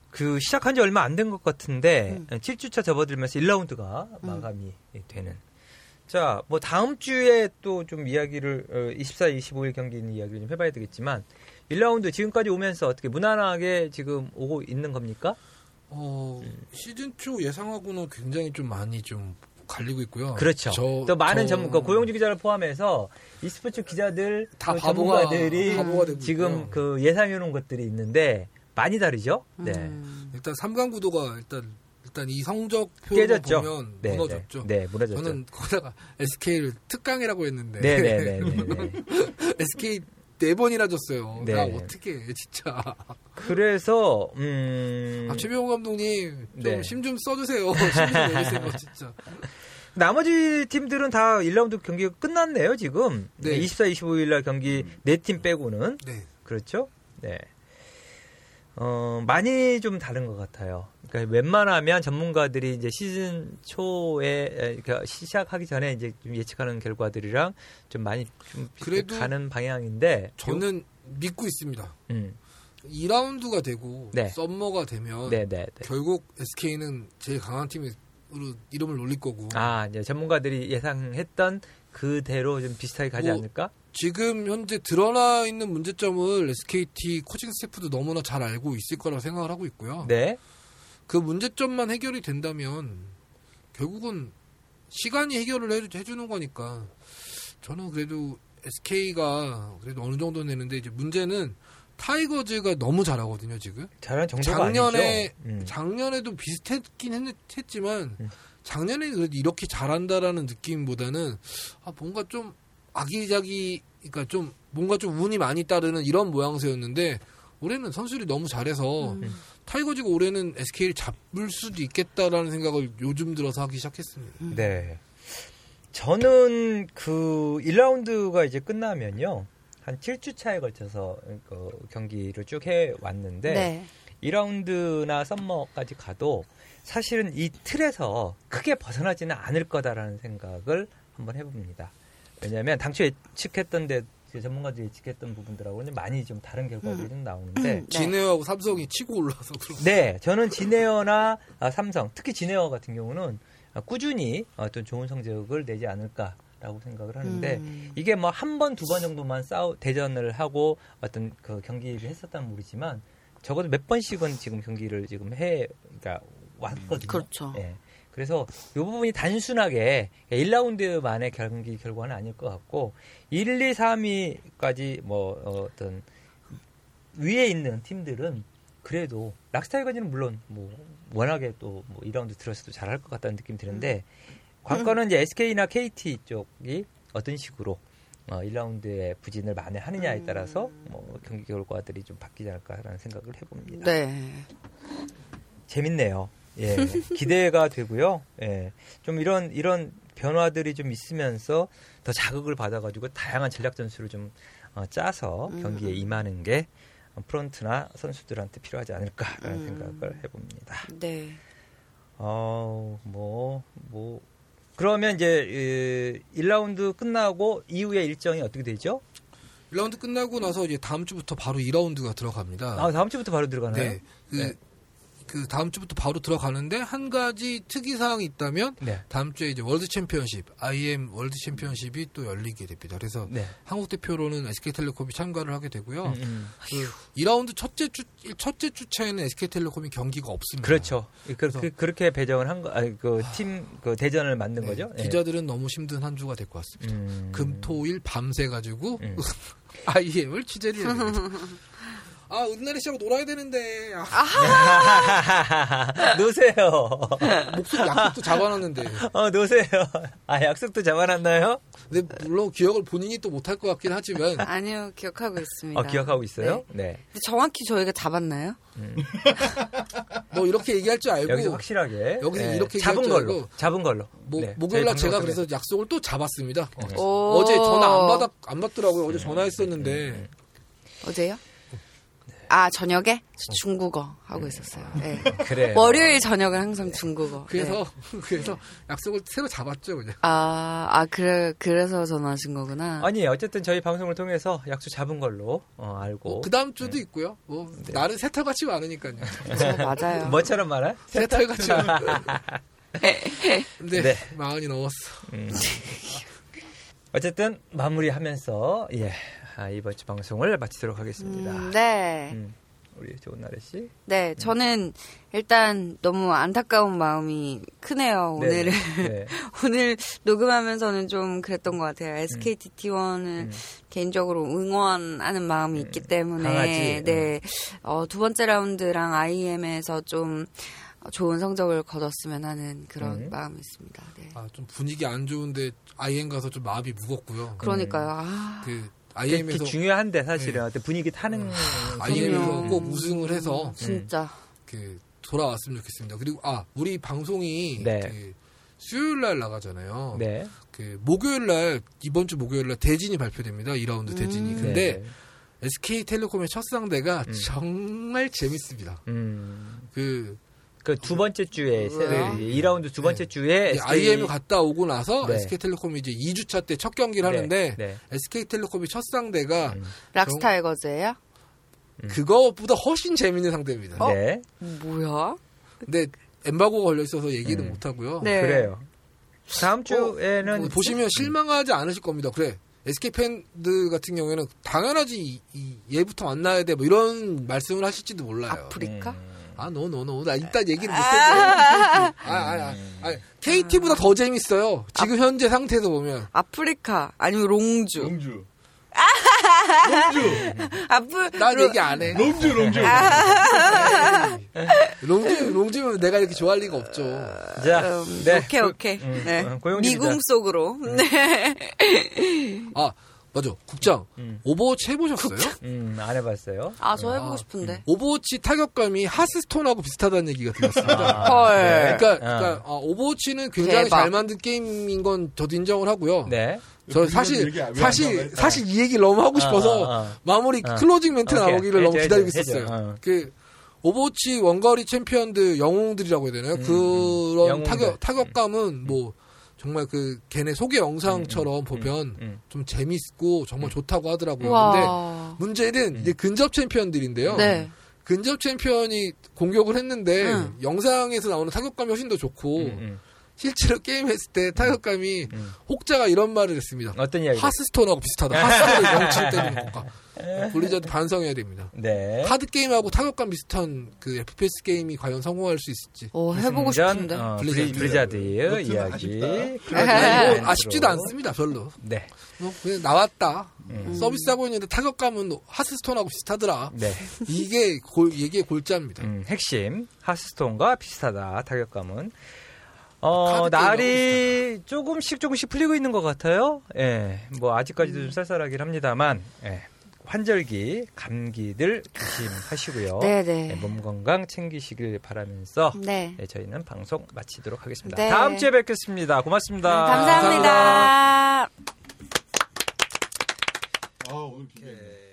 그 시작한 지 얼마 안 된 것 같은데 음. 7주차 접어들면서 1라운드가 마감이 되는. 자, 뭐 다음 주에 또 좀 이야기를 어, 24, 25일 경기 있는 이야기를 좀 해봐야 되겠지만 1라운드 지금까지 오면서 어떻게 무난하게 지금 오고 있는 겁니까? 어, 시즌 초 예상하고는 굉장히 좀 많이 좀 갈리고 있고요. 그렇죠. 저- 또 많은 저- 전문가 고용주 기자를 포함해서 e스포츠 기자들 다 그 바보가 전문가들이 바보가 지금 있고요. 그 예상해 놓은 것들이 있는데 많이 다르죠. 네. 음, 일단 3강 구도가 일단 일단 이 성적표로 깨졌죠. 보면 네, 무너졌죠. 네, 네, 무너졌죠. 저는 거기다가 SK를 특강이라고 했는데 네, 네, 네, 네, 네. SK 네 번이나 졌어요. 네. 나 어떻게 해, 진짜. 그래서 음 아, 최병호 감독님 네. 좀 써주세요. 힘좀 내주세요, 진짜. 나머지 팀들은 다 1라운드 경기가 끝났네요, 지금. 네. 24, 25일 날 경기 네 팀 빼고는. 네. 그렇죠? 네. 어, 많이 좀 다른 것 같아요. 그러니까 웬만하면 전문가들이 이제 시즌 초에 에, 그러니까 시작하기 전에 이제 좀 예측하는 결과들이랑 좀 많이 좀 그래도 가는 방향인데 저는 믿고 있습니다. 음. 2라운드가 되고 네. 썸머가 되면 네, 네, 네. 결국 SK는 제일 강한 팀으로 이름을 올릴 거고 아, 이제 전문가들이 예상했던 그대로 좀 비슷하게 가지 뭐, 않을까? 지금 현재 드러나 있는 문제점을 SKT 코칭 스태프도 너무나 잘 알고 있을 거라고 생각을 하고 있고요. 네. 그 문제점만 해결이 된다면 결국은 시간이 해결을 해, 해주는 거니까 저는 그래도 SK가 그래도 어느 정도 내는데 이제 문제는 타이거즈가 너무 잘하거든요 지금. 잘하는 정도가 작년에. 음. 작년에도 비슷했긴 했, 했지만 음. 작년에 그래도 이렇게 잘한다라는 느낌보다는 아 뭔가 좀 아기자기 그러니까 좀 뭔가 좀 운이 많이 따르는 이런 모양새였는데 올해는 선수들이 너무 잘해서 음. 타이거즈가 올해는 SK를 잡을 수도 있겠다라는 생각을 요즘 들어서 하기 시작했습니다. 네. 저는 그 1라운드가 이제 끝나면요. 한 7주 차에 걸쳐서 그 경기를 쭉 해 왔는데 네. 2라운드나 썸머까지 가도 사실은 이 틀에서 크게 벗어나지는 않을 거다라는 생각을 한번 해봅니다. 왜냐하면 당초 예측했던 데 전문가들이 예측했던 부분들하고는 많이 좀 다른 결과들이 좀 나오는데 네. 진에어하고 삼성이 치고 올라서 그런 네, 저는 지네어나 아, 삼성, 특히 지네어 같은 경우는 아, 꾸준히 어떤 좋은 성적을 내지 않을까 라고 생각을 하는데 음. 이게 뭐 한 번, 두 번 정도만 싸우 대전을 하고 어떤 그 경기를 했었다면 모르지만 적어도 몇 번씩은 지금 경기를 지금 해, 그러니까 왔거든요. 그렇죠. 예. 그래서 이 부분이 단순하게 1라운드만의 경기 결과는 아닐 것 같고 1, 2, 3위까지 뭐 어, 어떤 위에 있는 팀들은 그래도 락스타이거즈는 물론 뭐 워낙에 또 뭐 2라운드 들어서도 잘할 것 같다는 느낌이 드는데 관건은 이제 SK나 KT 쪽이 어떤 식으로 어, 1라운드에 부진을 만회하느냐에 따라서 뭐 경기 결과들이 좀 바뀌지 않을까라는 생각을 해봅니다. 네. 재밌네요. 예, 기대가 되고요. 예, 좀 이런 이런 변화들이 좀 있으면서 더 자극을 받아가지고 다양한 전략 전술을 좀 어, 짜서 경기에 임하는 게 프런트나 선수들한테 필요하지 않을까라는 음. 생각을 해봅니다. 네. 어, 뭐, 뭐. 그러면 이제, 1라운드 끝나고 이후에 일정이 어떻게 되죠? 1라운드 끝나고 나서 이제 다음 주부터 바로 2라운드가 들어갑니다. 아, 다음 주부터 바로 들어가나요? 네. 그, 네. 그 다음 주부터 바로 들어가는데 한 가지 특이 사항이 있다면 네. 다음 주에 이제 월드 챔피언십, IEM 월드 챔피언십이 또 열리게 됩니다. 그래서 네. 한국 대표로는 SK텔레콤이 참가를 하게 되고요. 음, 음. 그 2라운드 첫째 주 첫째 주차에는 SK텔레콤이 경기가 없습니다. 그렇죠. 그, 그래서- 그, 그렇게 배정을 한 거, 아니, 그, 팀, 그, 대전을 만든 네, 거죠? 예. 기자들은 너무 힘든 한 주가 될 것 같습니다. 음. 금토일 밤새 가지고 음. IEM을 취재를 해야 됩니다. 아, 은날이 씨하고 놀아야 되는데. 아, 노세요. 목소리 약속도 잡아놨는데. 어, 노세요. 아, 약속도 잡아놨나요? 근데 물론 기억을 본인이 또 못할 것 같긴 하지만 아니요, 기억하고 있습니다. 어, 기억하고 있어요? 네. 근데 정확히 저희가 잡았나요? 뭐 이렇게 얘기할 줄 알고 여기서 확실하게. 여기서 네. 이렇게 잡은 걸로. 알고. 잡은 걸로. 뭐, 네. 목요일날 저희 제가 그래서 약속을 또 잡았습니다. 네. 오. 어제 전화 안 받아 안 받더라고요. 어제 전화했었는데 어제요? 아, 저녁에? 저 중국어 하고 있었어요. 네. 그래. 월요일 저녁은 항상 중국어. 그래서 네. 그래서 약속을 새로 잡았죠 그냥. 아, 아, 그래, 그래서 전화하신 거구나. 아니, 어쨌든 저희 방송을 통해서 약속 잡은 걸로 어, 알고. 그 다음 주도 있고요. 뭐 네. 나는 새털같이 많으니까요. 저 맞아요. 뭐처럼 말해? 새털같이. 근데 네. 마흔이 넘었어. 음. 어쨌든 마무리하면서 예 아, 이번 주 방송을 마치도록 하겠습니다. 음, 네. 음, 우리 좋은 나래 씨. 네, 저는 일단 너무 안타까운 마음이 크네요, 오늘은. 네. 네. 오늘 녹음하면서는 좀 그랬던 것 같아요. SKT T1을 음. 개인적으로 응원하는 마음이 있기 때문에 강하지. 네, 어, 두 번째 라운드랑 IM에서 좀 좋은 성적을 거뒀으면 하는 그런 음. 마음이 있습니다. 네. 아, 좀 분위기 안 좋은데 IM 가서 좀 마음이 무겁고요. 그러니까요. 아, 그 IM에서 중요한데 사실은 어떤 분위기 타는 IM에서 그럼요. 꼭 우승을 해서 진짜. 그 돌아왔으면 좋겠습니다. 그리고 아 우리 방송이 네. 그 수요일 날 나가잖아요. 네. 그 목요일 날 이번 주 목요일 날 대진이 발표됩니다. 2라운드 대진이. 음. 근데 네. SK텔레콤의 첫 상대가 음. 정말 재밌습니다. 음. 그 그 두 번째 주에 네. 2라운드 두 번째 주에 SK IM을 갔다 오고 나서 네. SK텔레콤이 이제 2주차 때 첫 경기를 네, 하는데 네. SK텔레콤의 첫 상대가 음. 락스타이거즈예요? 그거보다 훨씬 재밌는 상대입니다. 어? 네. 뭐야? 근데 엠바고가 걸려 있어서 얘기는 음. 못 하고요. 네. 그래요. 다음 주에는 뭐 보시면 실망하지 않으실 겁니다. 그래. SK 팬들 같은 경우에는 당연하지 이, 이 얘부터 만나야 돼 뭐 이런 말씀을 하실지도 몰라요. 아프리카? 음. 아, no, no, no. 나 일단 얘기를 못했어요. 아, 아, 아, 아, KT보다 더 재밌어요. 지금 현재 상태에서 보면. 아프리카 아니면 롱주. 영주. 앞을 난 얘기 안 해. 롱주 롱주. 롱주, 롱주면 내가 이렇게 좋아할 리가 없죠. 자, 음, 네. 오케이 고- 오케이. 음, 네. 미궁. 속으로. 네. 아, 맞아. 국장. 음. 오버워치 해보셨어요? 음, 안 해봤어요. 아 저 해보고 아, 싶은데. 오버워치 타격감이 하스스톤하고 비슷하다는 얘기가 들렸습니다. 아, 헐. 네. 그러니까, 어. 그러니까 어, 오버워치는 굉장히 대박. 잘 만든 게임인 건 저도 인정을 하고요. 네. 저 사실 사실? 사실 이 얘기를 너무 하고 싶어서 어, 어, 어. 마무리 어. closing 멘트 오케이. 나오기를 너무 해줘, 기다리고 해줘, 있었어요. 해줘. 어. 그 오버워치 원거리 챔피언들 영웅들이라고 해야 되나요? 음, 그런 영웅들. 타격 타격감은 뭐 정말 그 걔네 소개 영상처럼 보면 음. 좀 재밌고 정말 좋다고 하더라고요. 근데 와. 문제는 이제 근접 챔피언들인데요. 네. 근접 챔피언이 공격을 했는데 응. 영상에서 나오는 타격감이 훨씬 더 좋고 음, 음. 실제로 게임했을 때 타격감이 음. 혹자가 이런 말을 했습니다. 어떤 이야기? 하스스톤하고 비슷하다. 하스스톤을 명치를 때리는 것과 블리자드 반성해야 됩니다. 네. 카드 게임하고 타격감 비슷한 그 FPS 게임이 과연 성공할 수 있을지. 오 해보고 승전, 싶은데. 어, 블리자드. 블리자드, 이야기. 아쉽다. 뭐. 아쉽지도 않습니다. 별로. 네. 뭐 그냥 나왔다. 음. 서비스하고 있는데 타격감은 하스스톤하고 비슷하더라. 네. 이게 골, 이게 골자입니다. 음, 핵심 하스스톤과 비슷하다 타격감은 어 날이 조금씩 조금씩 풀리고 있는 것 같아요. 예, 뭐 아직까지도 좀 쌀쌀하긴 합니다만 예, 환절기 감기들 조심하시고요. 네네. 예, 몸 건강 챙기시길 바라면서 네. 예, 저희는 방송 마치도록 하겠습니다. 네. 다음 주에 뵙겠습니다. 고맙습니다. 감사합니다. 아 오늘 기대. 예.